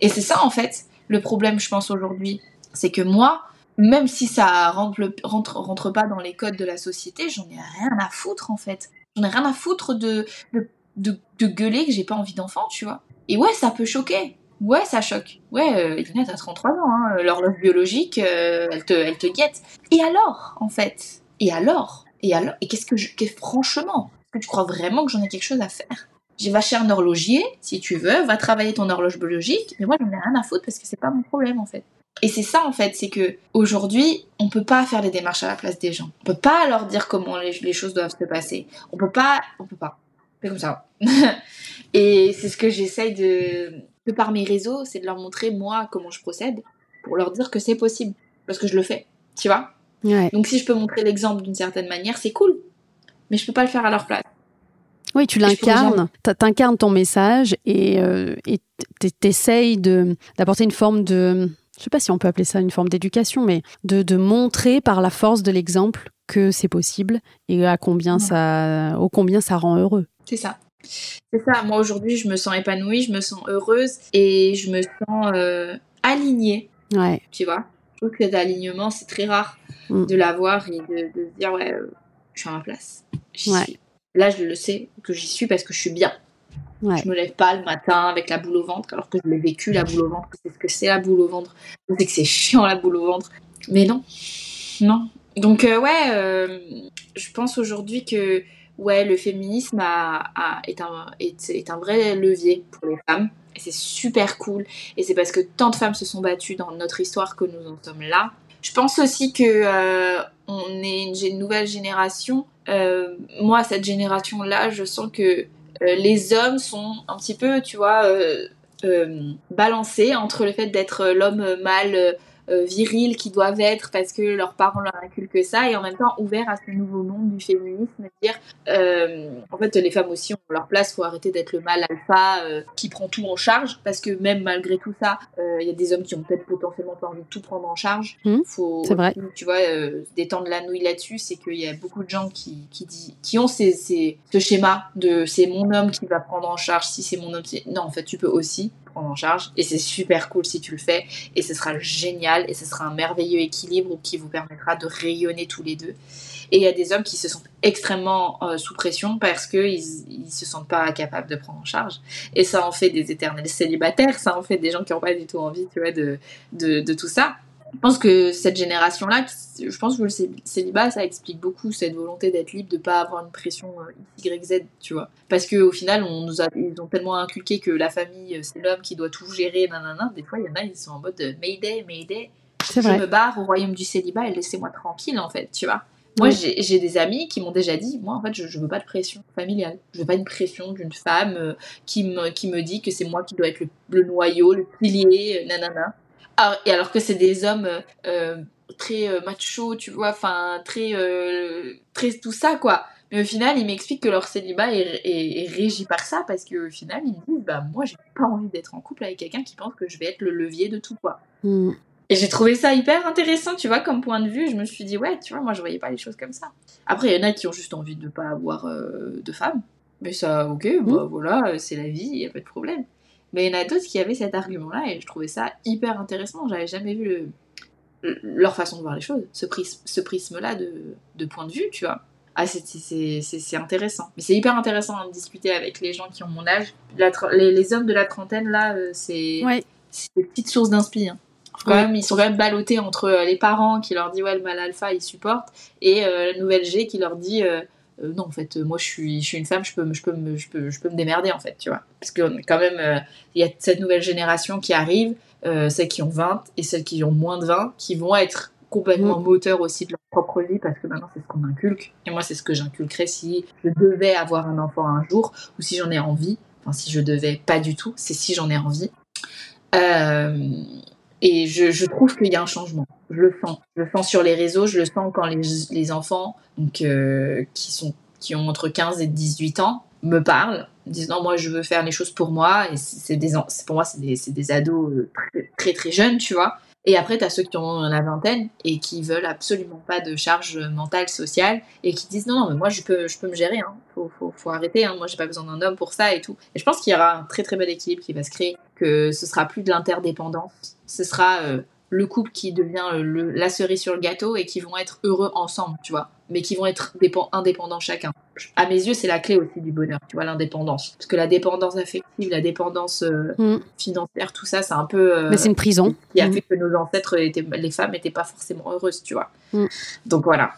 Et c'est ça en fait le problème, je pense aujourd'hui, c'est que moi, même si ça rentre, rentre, pas dans les codes de la société, j'en ai rien à foutre en fait. J'en ai rien à foutre de, de, de, gueuler que j'ai pas envie d'enfant, tu vois. Et ouais, ça peut choquer. Ouais, ça choque. Ouais, euh, Elisabeth a 33 ans, hein. l'horloge biologique, euh, elle, te, elle te guette. Et alors, en fait? Et alors? Et alors Et qu'est-ce que je. franchement, est-ce que tu crois vraiment que j'en ai quelque chose à faire? J'ai va chez un horloger, si tu veux, va travailler ton horloge biologique, mais moi j'en ai rien à foutre parce que c'est pas mon problème en fait. Et c'est ça en fait, c'est que aujourd'hui, on peut pas faire les démarches à la place des gens. On peut pas leur dire comment les, choses doivent se passer. On peut pas, on peut pas. C'est comme ça. <laughs> et c'est ce que j'essaye de, de par mes réseaux, c'est de leur montrer moi comment je procède pour leur dire que c'est possible parce que je le fais. Tu vois? Donc si je peux montrer l'exemple d'une certaine manière, c'est cool. Mais je peux pas le faire à leur place. Oui, tu l'incarnes, incarnes ton message et euh, t'essayes d'apporter une forme de, je sais pas si on peut appeler ça une forme d'éducation, mais de, de, montrer par la force de l'exemple que c'est possible et à combien ça, au combien ça rend heureux. C'est ça. C'est ça. Moi aujourd'hui, je me sens épanouie, je me sens heureuse et je me sens euh, alignée. Ouais. Tu vois? Que d'alignement, c'est très rare mm. de l'avoir et de, se dire, ouais, euh, je suis à ma place. Là, je le sais que j'y suis parce que je suis bien. Je me lève pas le matin avec la boule au ventre, alors que je l'ai vécu, la boule au ventre. C'est ce que c'est la boule au ventre. Je sais que c'est chiant, la boule au ventre. Mais non. Non. Donc, euh, ouais, euh, je pense aujourd'hui que ouais, le féminisme est, un, est un vrai levier pour les femmes. C'est super cool. Et c'est parce que tant de femmes se sont battues dans notre histoire que nous en sommes là. Je pense aussi que euh, on est une, nouvelle génération. Euh, moi, cette génération-là, je sens que euh, les hommes sont un petit peu, tu vois, balancés entre le fait d'être l'homme mâle euh, virils qu'ils doivent être parce que leurs parents leur inculquent ça, et en même temps ouverts à ce nouveau monde du féminisme, dire euh, en fait les femmes aussi ont leur place, faut arrêter d'être le mâle alpha euh, qui prend tout en charge, parce que même malgré tout ça, il y a des hommes qui ont peut-être potentiellement pas envie de tout prendre en charge. Mmh, faut c'est vrai. tu vois détendre la nouille là-dessus, c'est qu'il y a beaucoup de gens qui qui, dit, qui ont ces, ces, ce schéma de c'est mon homme qui va prendre en charge si c'est mon homme. Non, en fait tu peux aussi en charge. Et c'est super cool si tu le fais. Et ce sera génial. Et ce sera un merveilleux équilibre qui vous permettra de rayonner tous les deux. Et il y a des hommes qui se sentent extrêmement euh, sous pression parce qu'ils ils se sentent pas capables de prendre en charge. Et ça en fait des éternels célibataires, ça en fait des gens qui n'ont pas du tout envie tu vois, de tout ça je pense que cette génération-là, je pense que le célibat, ça explique beaucoup cette volonté d'être libre, de pas avoir une pression euh, Y, Z, tu vois. Parce qu'au final, on nous a, ils ont tellement inculqué que la famille, euh, c'est l'homme qui doit tout gérer, nanana. Des fois, il y en a, ils sont en mode euh, Mayday, Mayday. Je vrai. me barre au royaume du célibat et laissez-moi tranquille, en fait, tu vois. Moi, j'ai des amis qui m'ont déjà dit, moi, en fait, je, je veux pas de pression familiale. Je veux pas une pression d'une femme qui, me, qui me dit que c'est moi qui dois être le, le noyau, le pilier, nanana. Ah, et alors que c'est des hommes euh, très euh, macho, tu vois, enfin très, euh, très tout ça quoi. Mais au final, ils m'expliquent que leur célibat est, est, régi par ça parce qu'au final, ils me disent bah moi j'ai pas envie d'être en couple avec quelqu'un qui pense que je vais être le levier de tout quoi. Mm. Et j'ai trouvé ça hyper intéressant, tu vois, comme point de vue. Je me suis dit ouais, tu vois, moi je voyais pas les choses comme ça. Après, il y en a qui ont juste envie de pas avoir de femmes. Mais ça, ok, bah voilà, c'est la vie, y a pas de problème. Mais il y en a d'autres qui avaient cet argument-là et je trouvais ça hyper intéressant. J'avais jamais vu le, leur façon de voir les choses, ce, prisme, ce prisme-là de, de, point de vue, tu vois. Ah, c'est intéressant. Mais c'est hyper intéressant de discuter avec les gens qui ont mon âge. La, les, les, hommes de la trentaine, là, euh, c'est ouais. des petites sources d'inspiration. Quand ouais. même, ils sont quand même ballottés entre euh, les parents qui leur disent ouais, le mal alpha, ils supportent, et euh, la nouvelle G qui leur dit euh, euh, non en fait moi je suis je suis une femme je peux je peux me je peux je peux me démerder en fait tu vois. Parce que quand même euh, il y a cette nouvelle génération qui arrive euh, celles qui ont 20 et celles qui ont moins de 20 qui vont être complètement mmh. moteurs aussi de leur propre vie parce que maintenant c'est ce qu'on inculque. Et moi c'est ce que j'inculquerais si je devais avoir un enfant un jour ou si j'en ai envie. Enfin si je devais pas du tout c'est si j'en ai envie. Euh, et je, trouve qu'il y a un changement je le sens. Je le sens sur les réseaux, je le sens quand les, enfants donc, euh, qui, sont, qui ont entre 15 et 18 ans me parlent, disent non, moi je veux faire les choses pour moi, et c'est des, pour moi c'est des, des, ados très, très très jeunes, tu vois. Et après, tu as ceux qui ont la vingtaine et qui veulent absolument pas de charge mentale, sociale, et qui disent non, non, mais moi je peux, je peux me gérer, hein. faut, faut, faut arrêter, hein. moi j'ai pas besoin d'un homme pour ça et tout. Et je pense qu'il y aura un très très bel équilibre qui va se créer, que ce sera plus de l'interdépendance, ce sera euh, le couple qui devient le, la cerise sur le gâteau et qui vont être heureux ensemble, tu vois, mais qui vont être indépendants chacun. À mes yeux, c'est la clé aussi du bonheur, tu vois, l'indépendance. Parce que la dépendance affective, la dépendance euh, mm. financière, tout ça, c'est un peu. Euh, mais c'est une prison. Qui a mm. fait que nos ancêtres, étaient, les femmes, n'étaient pas forcément heureuses, tu vois. Mm. Donc voilà.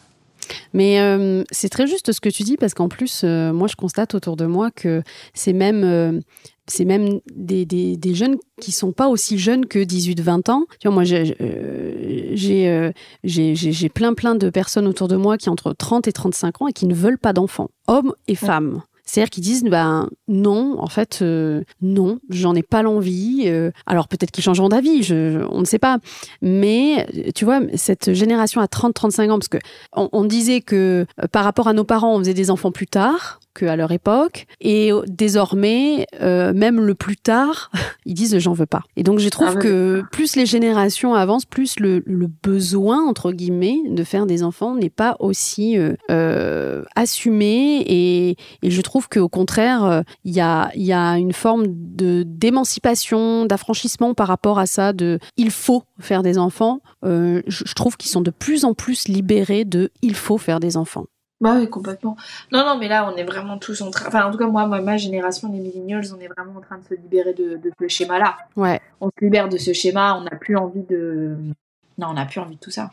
Mais euh, c'est très juste ce que tu dis parce qu'en plus, euh, moi, je constate autour de moi que c'est même, euh, c'est même des, des, des, jeunes qui sont pas aussi jeunes que 18-20 ans. Tu vois, moi, j'ai euh, j'ai plein plein de personnes autour de moi qui ont entre 30 et 35 ans et qui ne veulent pas d'enfants, hommes et femmes. C'est-à-dire qu'ils disent, ben non, en fait, euh, non, j'en ai pas l'envie. Euh, alors peut-être qu'ils changeront d'avis, on ne sait pas. Mais tu vois, cette génération à 30-35 ans, parce que on, on disait que euh, par rapport à nos parents, on faisait des enfants plus tard qu'à leur époque. Et désormais, euh, même le plus tard, <laughs> ils disent j'en veux pas. Et donc je trouve ah que plus les générations avancent, plus le, le, besoin, entre guillemets, de faire des enfants n'est pas aussi euh, euh, assumé. Et, et, je trouve qu'au contraire, il y a, y a une forme de d'émancipation, d'affranchissement par rapport à ça, de il faut faire des enfants. Euh, je, je trouve qu'ils sont de plus en plus libérés de il faut faire des enfants. Bah oui, complètement. Non, non, mais là, on est vraiment tous en train. Enfin, en tout cas, moi, ma, ma génération, les millennials, on est vraiment en train de se libérer de, de ce schéma-là. Ouais. On se libère de ce schéma, on n'a plus envie de. Non, on n'a plus envie de tout ça.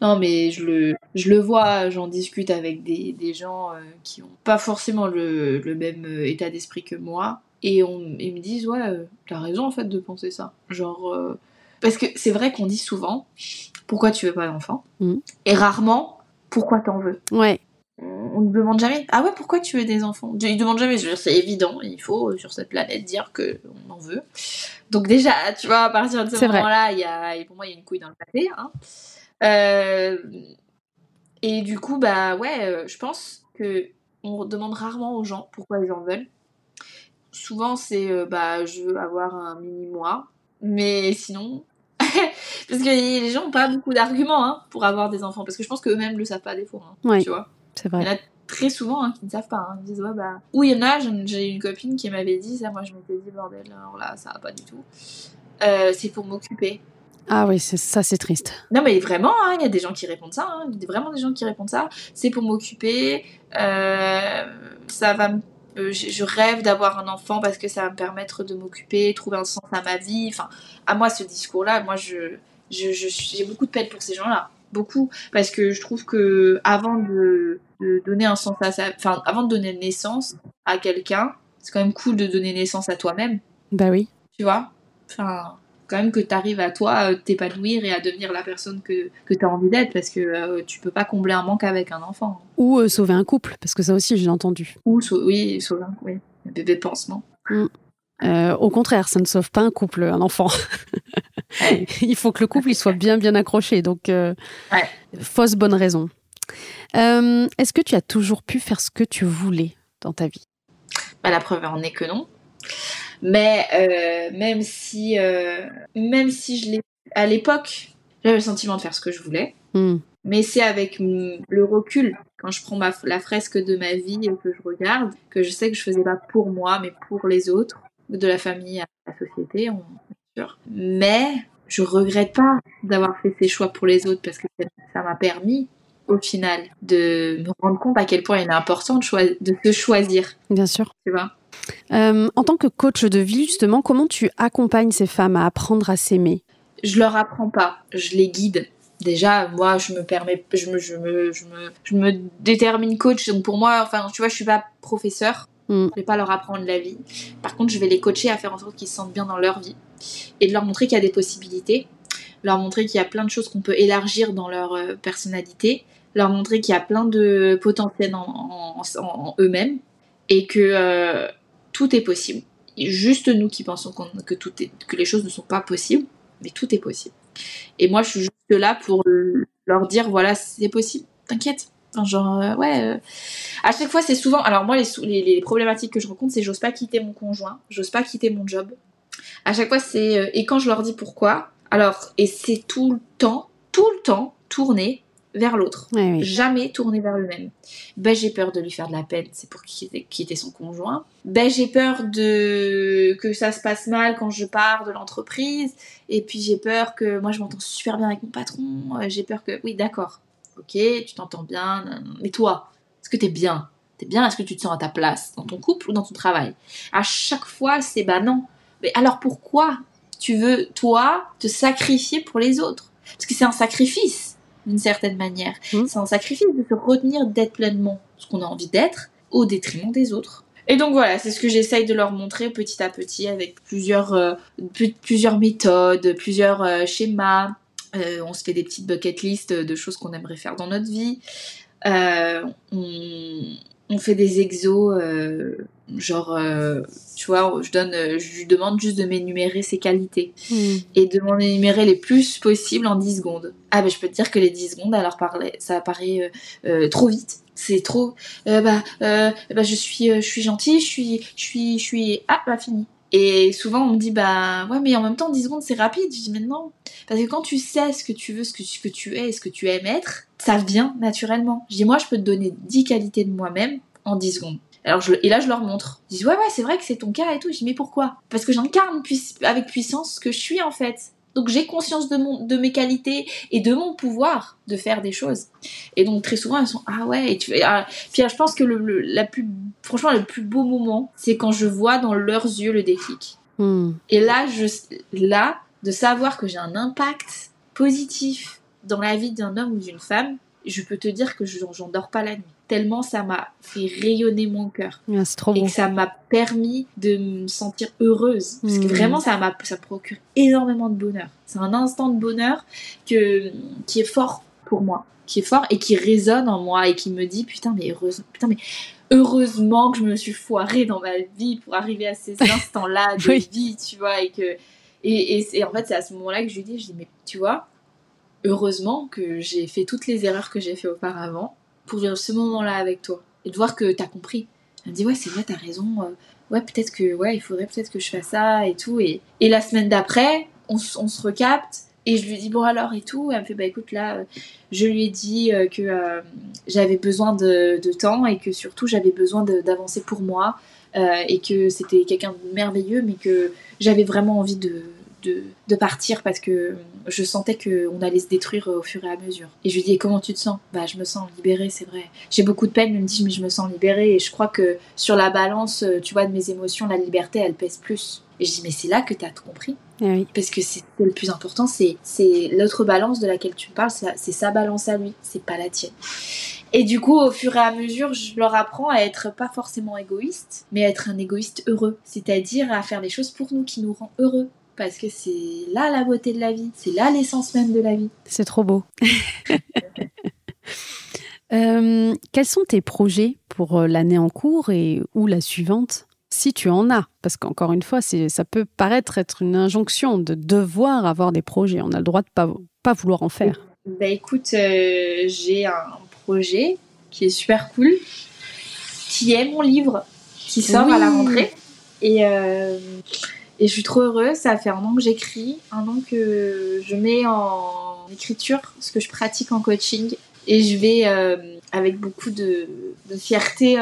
Non, mais je le, je le vois, j'en discute avec des, des gens euh, qui n'ont pas forcément le, le même euh, état d'esprit que moi. Et on, ils me disent, ouais, euh, t'as raison en fait de penser ça. Genre. Euh... Parce que c'est vrai qu'on dit souvent, pourquoi tu veux pas d'enfant? Mmh. Et rarement, pourquoi t'en veux? Ouais. On ne demande jamais. Ah ouais pourquoi tu veux des enfants? Ils demandent jamais. C'est évident. Il faut euh, sur cette planète dire que on en veut. Donc déjà tu vois à partir de ce moment là il y a pour moi il y a une couille dans le papier hein. euh, et du coup bah ouais euh, je pense que on demande rarement aux gens pourquoi ils en veulent. Souvent c'est bah je veux avoir un mini moi. Mais sinon <laughs> parce que les gens n'ont pas beaucoup d'arguments hein, pour avoir des enfants. Parce que je pense qu'eux-mêmes le savent pas des fois hein, tu vois c'est vrai. Il y en a très souvent hein, qui ne savent pas. Hein. Ils disent, ouais, bah. Ou il y en a, j'ai une copine qui m'avait dit ça, moi je m'étais dit, bordel, alors là, ça va pas du tout. Euh, c'est pour m'occuper. Ah oui, ça c'est triste. Non mais vraiment, hein, il y a des gens qui répondent ça, il y a vraiment des gens qui répondent ça. C'est pour m'occuper, euh, ça va euh, je rêve d'avoir un enfant parce que ça va me permettre de m'occuper, trouver un sens à ma vie. Enfin, à moi ce discours-là, moi je j'ai beaucoup de peine pour ces gens-là beaucoup parce que je trouve que avant de, donner un sens à enfin avant de donner naissance à quelqu'un, c'est quand même cool de donner naissance à toi-même. Bah oui. Tu vois, enfin quand même que tu arrives à toi à t'épanouir et à devenir la personne que, que tu as envie d'être parce que euh, tu peux pas combler un manque avec un enfant. Ou euh, sauver un couple parce que ça aussi j'ai entendu. Ou oui, sauver un, oui, un bébé pansement. Mm. Euh, au contraire, ça ne sauve pas un couple, un enfant. <laughs> <laughs> il faut que le couple il soit bien bien accroché. Donc, euh, fausse bonne raison. Euh, est-ce que tu as toujours pu faire ce que tu voulais dans ta vie? Bah, La preuve en est que non. Mais même si, même si je l'ai à l'époque, j'avais le sentiment de faire ce que je voulais. Hmm. Mais c'est avec le recul, quand je prends la fresque de ma vie et que je regarde, que je sais que je faisais pas pour moi, mais pour les autres de la famille à la société, on sûr. Mais je regrette pas d'avoir fait ces choix pour les autres parce que ça m'a permis au final de me rendre compte à quel point il est important de, de se choisir. Bien sûr. Tu vois? Euh, en tant que coach de vie, justement, comment tu accompagnes ces femmes à apprendre à s'aimer? Je leur apprends pas, je les guide. Déjà, moi, je me permets, je me, je me, je me, je me détermine coach. Donc pour moi, enfin, tu vois, je suis pas professeur. Mm. Je vais pas leur apprendre la vie. Par contre, je vais les coacher à faire en sorte qu'ils se sentent bien dans leur vie et de leur montrer qu'il y a des possibilités, leur montrer qu'il y a plein de choses qu'on peut élargir dans leur euh, personnalité, leur montrer qu'il y a plein de potentiel en, eux-mêmes et que euh, tout est possible. Juste nous qui pensons que, que les choses ne sont pas possibles, mais tout est possible. Et moi, je suis juste là pour leur dire voilà, c'est possible, t'inquiète, genre, euh, ouais. À chaque fois, c'est souvent. Alors, moi, les, les, problématiques que je rencontre, c'est j'ose pas quitter mon conjoint, j'ose pas quitter mon job. À chaque fois, c'est. Euh, et quand je leur dis pourquoi, alors, et c'est tout le temps, tout le temps, tourner vers l'autre. Jamais tourner vers le même. Ben, j'ai peur de lui faire de la peine, c'est pour quitter, quitter son conjoint. Ben, j'ai peur de que ça se passe mal quand je pars de l'entreprise. Et puis, j'ai peur que moi, je m'entends super bien avec mon patron. J'ai peur que. Oui, d'accord ok, tu t'entends bien, mais toi, est-ce que t'es bien? T'es bien? Est-ce que tu te sens à ta place dans ton couple ou dans ton travail? À chaque fois, c'est bah non. Mais alors pourquoi tu veux, toi, te sacrifier pour les autres? Parce que c'est un sacrifice, d'une certaine manière. Mmh. C'est un sacrifice de se retenir d'être pleinement ce qu'on a envie d'être au détriment des autres. Et donc voilà, c'est ce que j'essaye de leur montrer petit à petit avec plusieurs, euh, plusieurs méthodes, plusieurs euh, schémas, euh, on se fait des petites bucket list de choses qu'on aimerait faire dans notre vie. Euh, on, fait des exos, euh, genre, tu vois, je, donne, je lui demande juste de m'énumérer ses qualités hmm. et de m'en énumérer les plus possible en 10 secondes. Ah, ben je peux te dire que les 10 secondes, alors ça paraît trop vite. C'est trop. bah, bah, je suis, je suis gentille, je suis, je suis, je suis. Ah, bah fini. Et souvent, on me dit, bah ouais, mais en même temps, 10 secondes, c'est rapide. Je dis, mais non. Parce que quand tu sais ce que tu veux, ce que, ce que tu es, ce que tu aimes être, ça vient naturellement. Je dis, moi, je peux te donner 10 qualités de moi-même en 10 secondes. Alors et là, je leur montre. Ils disent, ouais, ouais, c'est vrai que c'est ton cas et tout. Je dis, mais pourquoi? Parce que j'incarne avec puissance ce que je suis en fait. Donc j'ai conscience de, mon, de mes qualités et de mon pouvoir de faire des choses. Et donc très souvent elles sont ah ouais. Et tu, ah, puis je pense que le, la plus, franchement le plus beau moment, c'est quand je vois dans leurs yeux le déclic. Hmm. Et là, je, là, de savoir que j'ai un impact positif dans la vie d'un homme ou d'une femme, je peux te dire que j'en dors pas la nuit. Tellement ça m'a fait rayonner mon cœur. Ah, c'est trop Et que ça m'a permis de me sentir heureuse. Parce que hmm. vraiment, ça, m'a, ça procure énormément de bonheur. C'est un instant de bonheur que, qui est fort pour moi, qui est fort et qui résonne en moi et qui me dit putain mais heureusement, putain mais heureusement que je me suis foirée dans ma vie pour arriver à ces <laughs> instants-là de vie, tu vois, et que et, et, en fait c'est à ce moment-là que je lui dis, je dis mais tu vois, heureusement que j'ai fait toutes les erreurs que j'ai fait auparavant pour vivre ce moment-là avec toi et de voir que t'as compris. Elle me dit ouais c'est vrai t'as raison, euh, ouais peut-être que ouais il faudrait peut-être que je fasse ça et tout et, et la semaine d'après on, on se recapte et je lui dis bon alors et tout. elle me fait bah écoute là, euh, je lui ai dit euh, que j'avais besoin de, temps et que surtout j'avais besoin d'avancer pour moi et que c'était quelqu'un de merveilleux mais que j'avais vraiment envie de, de, partir parce que je sentais qu'on allait se détruire au fur et à mesure. Et je lui dis comment tu te sens? Bah je me sens libérée, c'est vrai. J'ai beaucoup de peine, elle me dit mais je me sens libérée et je crois que sur la balance, tu vois, de mes émotions, la liberté elle pèse plus. Et je dis mais c'est là que tu as tout compris. Eh Parce que c'est le plus important, c'est l'autre balance de laquelle tu parles, c'est sa balance à lui, c'est pas la tienne. Et du coup, au fur et à mesure, je leur apprends à être pas forcément égoïste, mais à être un égoïste heureux. C'est-à-dire à faire les choses pour nous, qui nous rend heureux. Parce que c'est là la beauté de la vie, c'est là l'essence même de la vie. C'est trop beau. <laughs> Euh, quels sont tes projets pour euh, l'année en cours et ou la suivante si tu en as? Parce qu'encore une fois, ça peut paraître être une injonction de devoir avoir des projets. On a le droit de pas, pas vouloir en faire. Bah écoute, euh, j'ai un projet qui est super cool, qui est mon livre, qui sort à la rentrée. Et, euh, et je suis trop heureuse. Ça fait un an que j'écris, un an que je mets en écriture ce que je pratique en coaching. Et je vais, euh, avec beaucoup de, de fierté,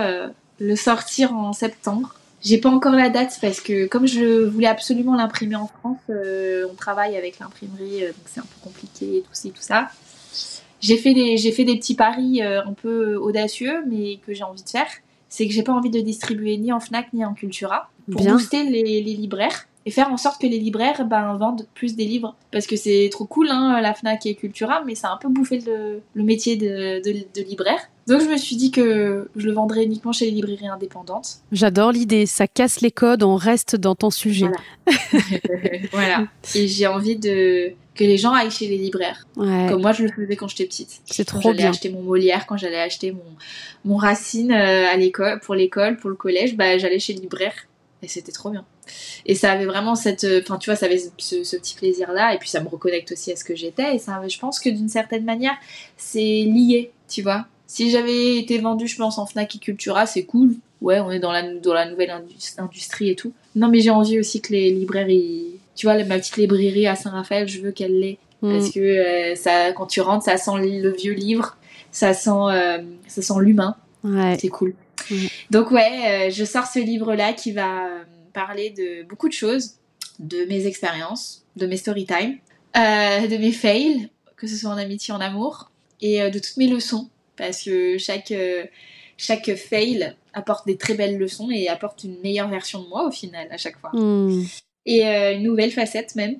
le sortir en septembre. J'ai pas encore la date parce que comme je voulais absolument l'imprimer en France, euh, on travaille avec l'imprimerie, euh, donc c'est un peu compliqué, tout ça, tout ça. J'ai fait des, j'ai fait des petits paris euh, un peu audacieux, mais que j'ai envie de faire. C'est que j'ai pas envie de distribuer ni en Fnac ni en Cultura pour booster les, les, libraires et faire en sorte que les libraires ben, vendent plus des livres. Parce que c'est trop cool, hein, la Fnac et Cultura, mais ça a un peu bouffé le, le métier de, de, de libraire. Donc je me suis dit que je le vendrais uniquement chez les librairies indépendantes. J'adore l'idée, ça casse les codes, on reste dans ton sujet. Voilà. <laughs> Et j'ai envie de que les gens aillent chez les libraires, comme moi je le faisais quand j'étais petite. C'est trop bien. J'allais acheter mon Molière, quand j'allais acheter mon mon Racine euh, à l'école, pour l'école, pour le collège, bah j'allais chez le libraire et c'était trop bien. Et ça avait vraiment cette, enfin tu vois, ça avait ce, ce petit plaisir là et puis ça me reconnecte aussi à ce que j'étais et ça, je pense que d'une certaine manière c'est lié, tu vois si j'avais été vendu, je pense, en Fnac et Cultura, c'est cool. Ouais, on est dans la, dans la nouvelle industrie et tout. Non, mais j'ai envie aussi que les librairies. Tu vois, ma petite librairie à Saint-Raphaël, je veux qu'elle l'ait. Mm. Parce que euh, ça, quand tu rentres, ça sent le vieux livre, ça sent, euh, ça sent l'humain. Ouais. C'est cool. Donc, ouais, euh, je sors ce livre-là qui va parler de beaucoup de choses, de mes expériences, de mes story time, de mes fails, que ce soit en amitié, en amour, et de toutes mes leçons parce que chaque, euh, chaque fail apporte des très belles leçons et apporte une meilleure version de moi au final à chaque fois. Hmm. Et euh, une nouvelle facette même.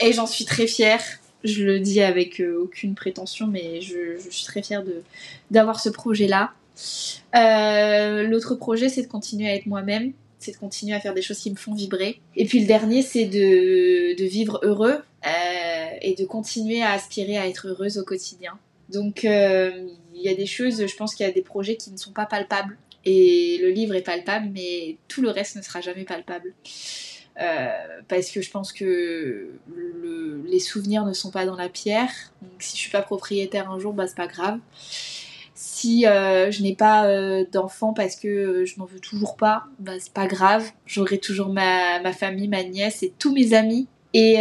Et j'en suis très fière. Je le dis avec euh, aucune prétention, mais je, je, suis très fière de d'avoir ce projet-là. L'autre projet, c'est de continuer à être moi-même, c'est de continuer à faire des choses qui me font vibrer. Et puis le dernier, c'est de, vivre heureux et de continuer à aspirer à être heureuse au quotidien. Donc euh, il y a des choses, je pense qu'il y a des projets qui ne sont pas palpables. Et le livre est palpable, mais tout le reste ne sera jamais palpable. Euh, parce que je pense que les souvenirs ne sont pas dans la pierre. Donc si je suis pas propriétaire un jour, bah c'est pas grave. Si euh, je n'ai pas d'enfant parce que je n'en veux toujours pas, bah c'est pas grave. J'aurai toujours ma, ma, famille, ma nièce et tous mes amis. Et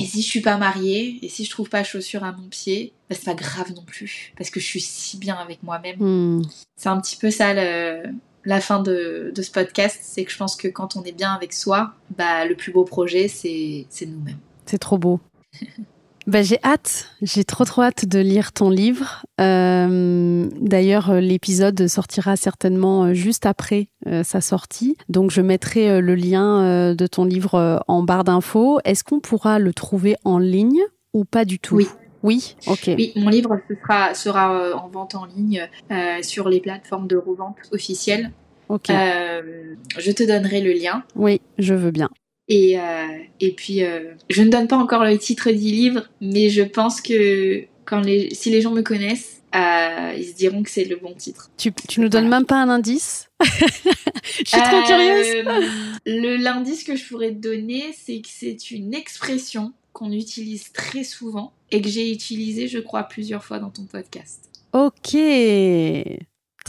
et si je suis pas mariée, et si je trouve pas chaussures à mon pied, bah, c'est pas grave non plus, parce que je suis si bien avec moi-même. Hmm. C'est un petit peu ça la fin de, ce podcast, c'est que je pense que quand on est bien avec soi, bah le plus beau projet, c'est nous-mêmes. C'est trop beau. <laughs> Bah, j'ai hâte, j'ai trop trop hâte de lire ton livre. Euh, d'ailleurs, euh, l'épisode sortira certainement euh, juste après sa sortie. Donc, je mettrai le lien de ton livre en barre d'infos. Est-ce qu'on pourra le trouver en ligne ou pas du tout? Oui. Oui, ok. Oui, mon livre sera, sera en vente en ligne sur les plateformes de revente officielles. Ok. je te donnerai le lien. Oui, je veux bien. Et, et puis, je ne donne pas encore le titre du livre, mais je pense que quand les, si les gens me connaissent, euh, ils se diront que c'est le bon titre. Tu, tu nous donnes même pas un indice? <laughs> Je suis trop curieuse. Le l'indice que je pourrais te donner, c'est que c'est une expression qu'on utilise très souvent et que j'ai utilisée, je crois, plusieurs fois dans ton podcast. Ok.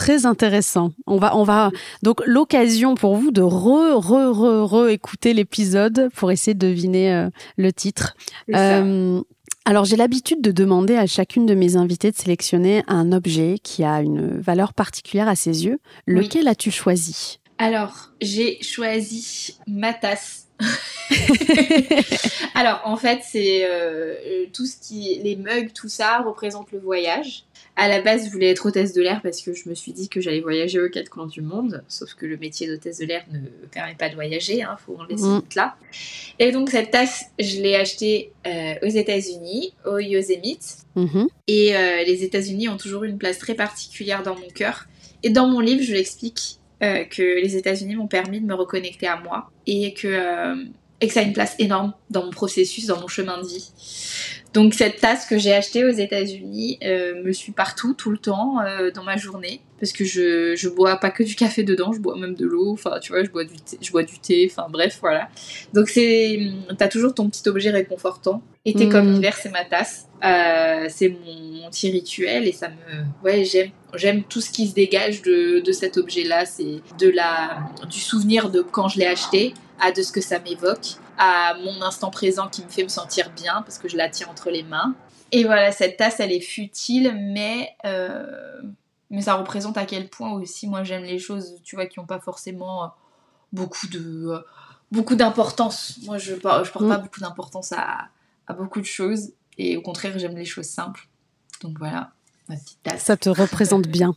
Très intéressant. On va, on va donc l'occasion pour vous de re, re, re, re écouter l'épisode pour essayer de deviner euh, le titre. Euh, alors j'ai l'habitude de demander à chacune de mes invités de sélectionner un objet qui a une valeur particulière à ses yeux. Lequel as-tu choisi? Alors j'ai choisi ma tasse. <laughs> Alors en fait c'est euh, tout ce qui les mugs tout ça représente le voyage à la base, je voulais être hôtesse de l'air parce que je me suis dit que j'allais voyager aux quatre coins du monde. Sauf que le métier d'hôtesse de l'air ne permet pas de voyager, il hein, faut en laisser mm. là. Et donc, cette tasse, je l'ai achetée euh, aux États-Unis, au Yosemite. Mm-hmm. Et euh, les États-Unis ont toujours une place très particulière dans mon cœur. Et dans mon livre, je l'explique euh, que les États-Unis m'ont permis de me reconnecter à moi et que, et que ça a une place énorme dans mon processus, dans mon chemin de vie. Donc cette tasse que j'ai achetée aux États-Unis euh, me suit partout, tout le temps, euh, dans ma journée, parce que je, je bois pas que du café dedans, je bois même de l'eau, enfin tu vois, je bois du thé, je bois du thé, enfin bref, voilà. Donc c'est, t'as toujours ton petit objet réconfortant. Été comme mmh. hiver, c'est ma tasse, euh, c'est mon, petit rituel et ça me, ouais, j'aime, j'aime tout ce qui se dégage de, de cet objet-là, c'est de la, du souvenir de quand je l'ai acheté, à de ce que ça m'évoque à mon instant présent qui me fait me sentir bien parce que je la tiens entre les mains. Et voilà, cette tasse, elle est futile, mais, euh, mais ça représente à quel point aussi moi j'aime les choses, tu vois, qui n'ont pas forcément euh, beaucoup de euh, beaucoup d'importance. Moi, je, je porte pas mm. beaucoup d'importance à, à beaucoup de choses et au contraire, j'aime les choses simples. Donc voilà, ma petite tasse. Ça te représente bien.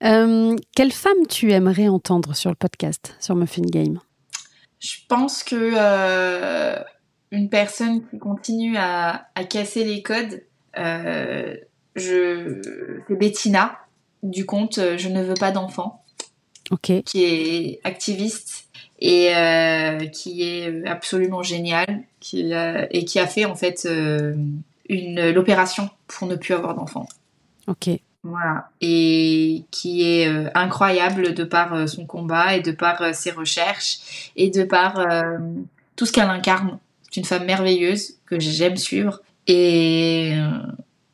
quelle femme tu aimerais entendre sur le podcast, sur Muffin Game? Je pense que euh, une personne qui continue à, casser les codes, euh, je, c'est Bettina du compte euh, Je ne veux pas d'enfant, qui est activiste et qui est absolument géniale, qui, et qui a fait en fait une l'opération pour ne plus avoir d'enfants. Ok. Voilà. Et qui est euh, incroyable de par euh, son combat et de par euh, ses recherches et de par tout ce qu'elle incarne. C'est une femme merveilleuse que j'aime suivre. Et,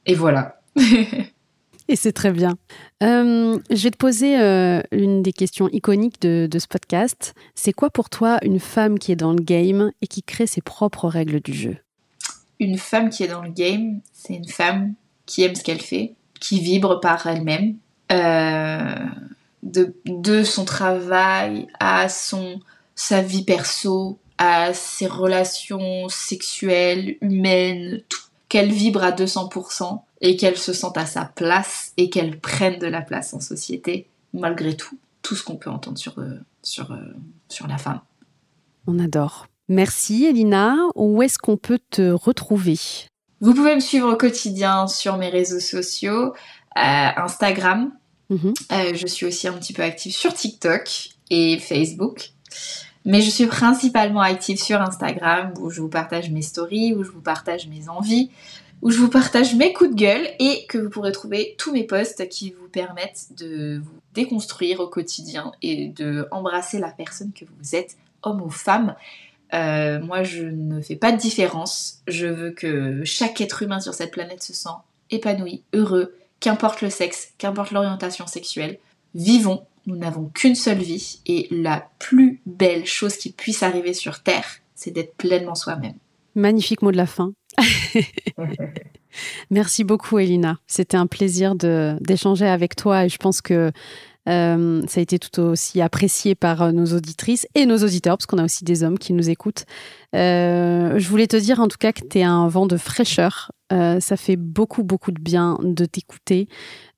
et voilà. <laughs> et c'est très bien. je vais te poser une des questions iconiques de, de ce podcast. C'est quoi pour toi une femme qui est dans le game et qui crée ses propres règles du jeu? Une femme qui est dans le game, c'est une femme qui aime ce qu'elle fait, qui vibre par elle-même, euh, de, de, son travail à son, sa vie perso, à ses relations sexuelles, humaines, qu'elle vibre à 200% et qu'elle se sente à sa place et qu'elle prenne de la place en société, malgré tout, tout ce qu'on peut entendre sur, euh, sur, euh, sur la femme. On adore. Merci Elina. Où est-ce qu'on peut te retrouver? Vous pouvez me suivre au quotidien sur mes réseaux sociaux, euh, Instagram. Mhm. Euh, je suis aussi un petit peu active sur TikTok et Facebook. Mais je suis principalement active sur Instagram où je vous partage mes stories, où je vous partage mes envies, où je vous partage mes coups de gueule et que vous pourrez trouver tous mes posts qui vous permettent de vous déconstruire au quotidien et de embrasser la personne que vous êtes, homme ou femme. Euh, moi, je ne fais pas de différence. Je veux que chaque être humain sur cette planète se sent épanoui, heureux, qu'importe le sexe, qu'importe l'orientation sexuelle. Vivons, nous n'avons qu'une seule vie et la plus belle chose qui puisse arriver sur Terre, c'est d'être pleinement soi-même. Magnifique mot de la fin. <laughs> Merci beaucoup, Elina. C'était un plaisir d'échanger avec toi et je pense que euh, ça a été tout aussi apprécié par euh, nos auditrices et nos auditeurs, parce qu'on a aussi des hommes qui nous écoutent. Euh, je voulais te dire en tout cas que tu es un vent de fraîcheur. Ça fait beaucoup, beaucoup de bien de t'écouter.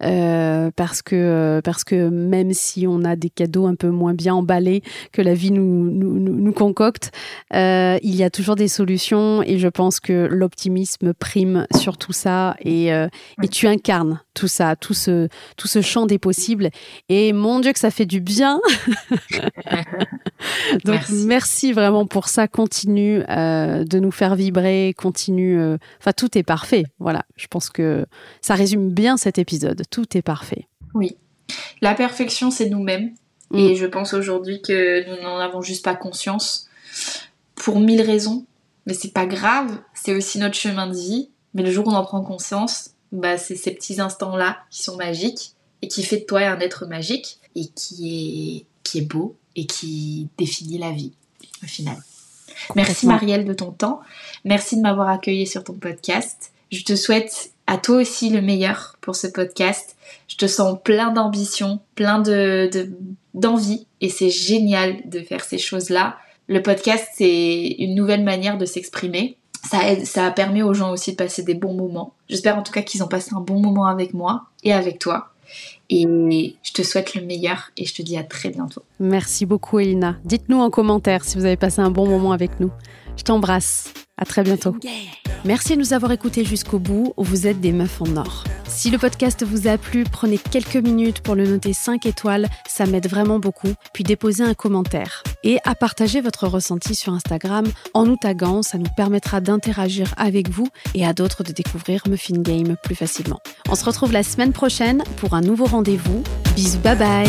euh, parce que parce que même si on a des cadeaux un peu moins bien emballés que la vie nous nous, nous concocte, euh, il y a toujours des solutions et je pense que l'optimisme prime sur tout ça et et tu incarnes tout ça, tout ce tout ce champ des possibles et mon Dieu que ça fait du bien. <laughs> <laughs> Donc merci. vraiment pour ça. Continue de nous faire vibrer, continue. Enfin tout est parfait. Voilà, je pense que ça résume bien cet épisode. Tout est parfait. Oui. La perfection, c'est nous-mêmes. Mm. Et je pense aujourd'hui que nous n'en avons juste pas conscience pour mille raisons. Mais c'est pas grave, c'est aussi notre chemin de vie. Mais le jour où on en prend conscience, bah, c'est ces petits instants-là qui sont magiques et qui fait de toi un être magique et qui est, qui est beau et qui définit la vie au final. Merci Marielle de ton temps. Merci de m'avoir accueilli sur ton podcast. Je te souhaite à toi aussi le meilleur pour ce podcast. Je te sens plein d'ambition, plein de, d'envie et c'est génial de faire ces choses-là. Le podcast, c'est une nouvelle manière de s'exprimer. Ça, ça a permis aux gens aussi de passer des bons moments. J'espère en tout cas qu'ils ont passé un bon moment avec moi et avec toi. Et je te souhaite le meilleur et je te dis à très bientôt. Merci beaucoup Elina. Dites-nous en commentaire si vous avez passé un bon moment avec nous. Je t'embrasse. À très bientôt. Merci de nous avoir écoutés jusqu'au bout. Vous êtes des meufs en or. Si le podcast vous a plu, prenez quelques minutes pour le noter 5 étoiles. Ça m'aide vraiment beaucoup. Puis déposez un commentaire. Et à partager votre ressenti sur Instagram en nous taguant. Ça nous permettra d'interagir avec vous et à d'autres de découvrir Muffin Game plus facilement. On se retrouve la semaine prochaine pour un nouveau rendez-vous. Bisous, bye bye.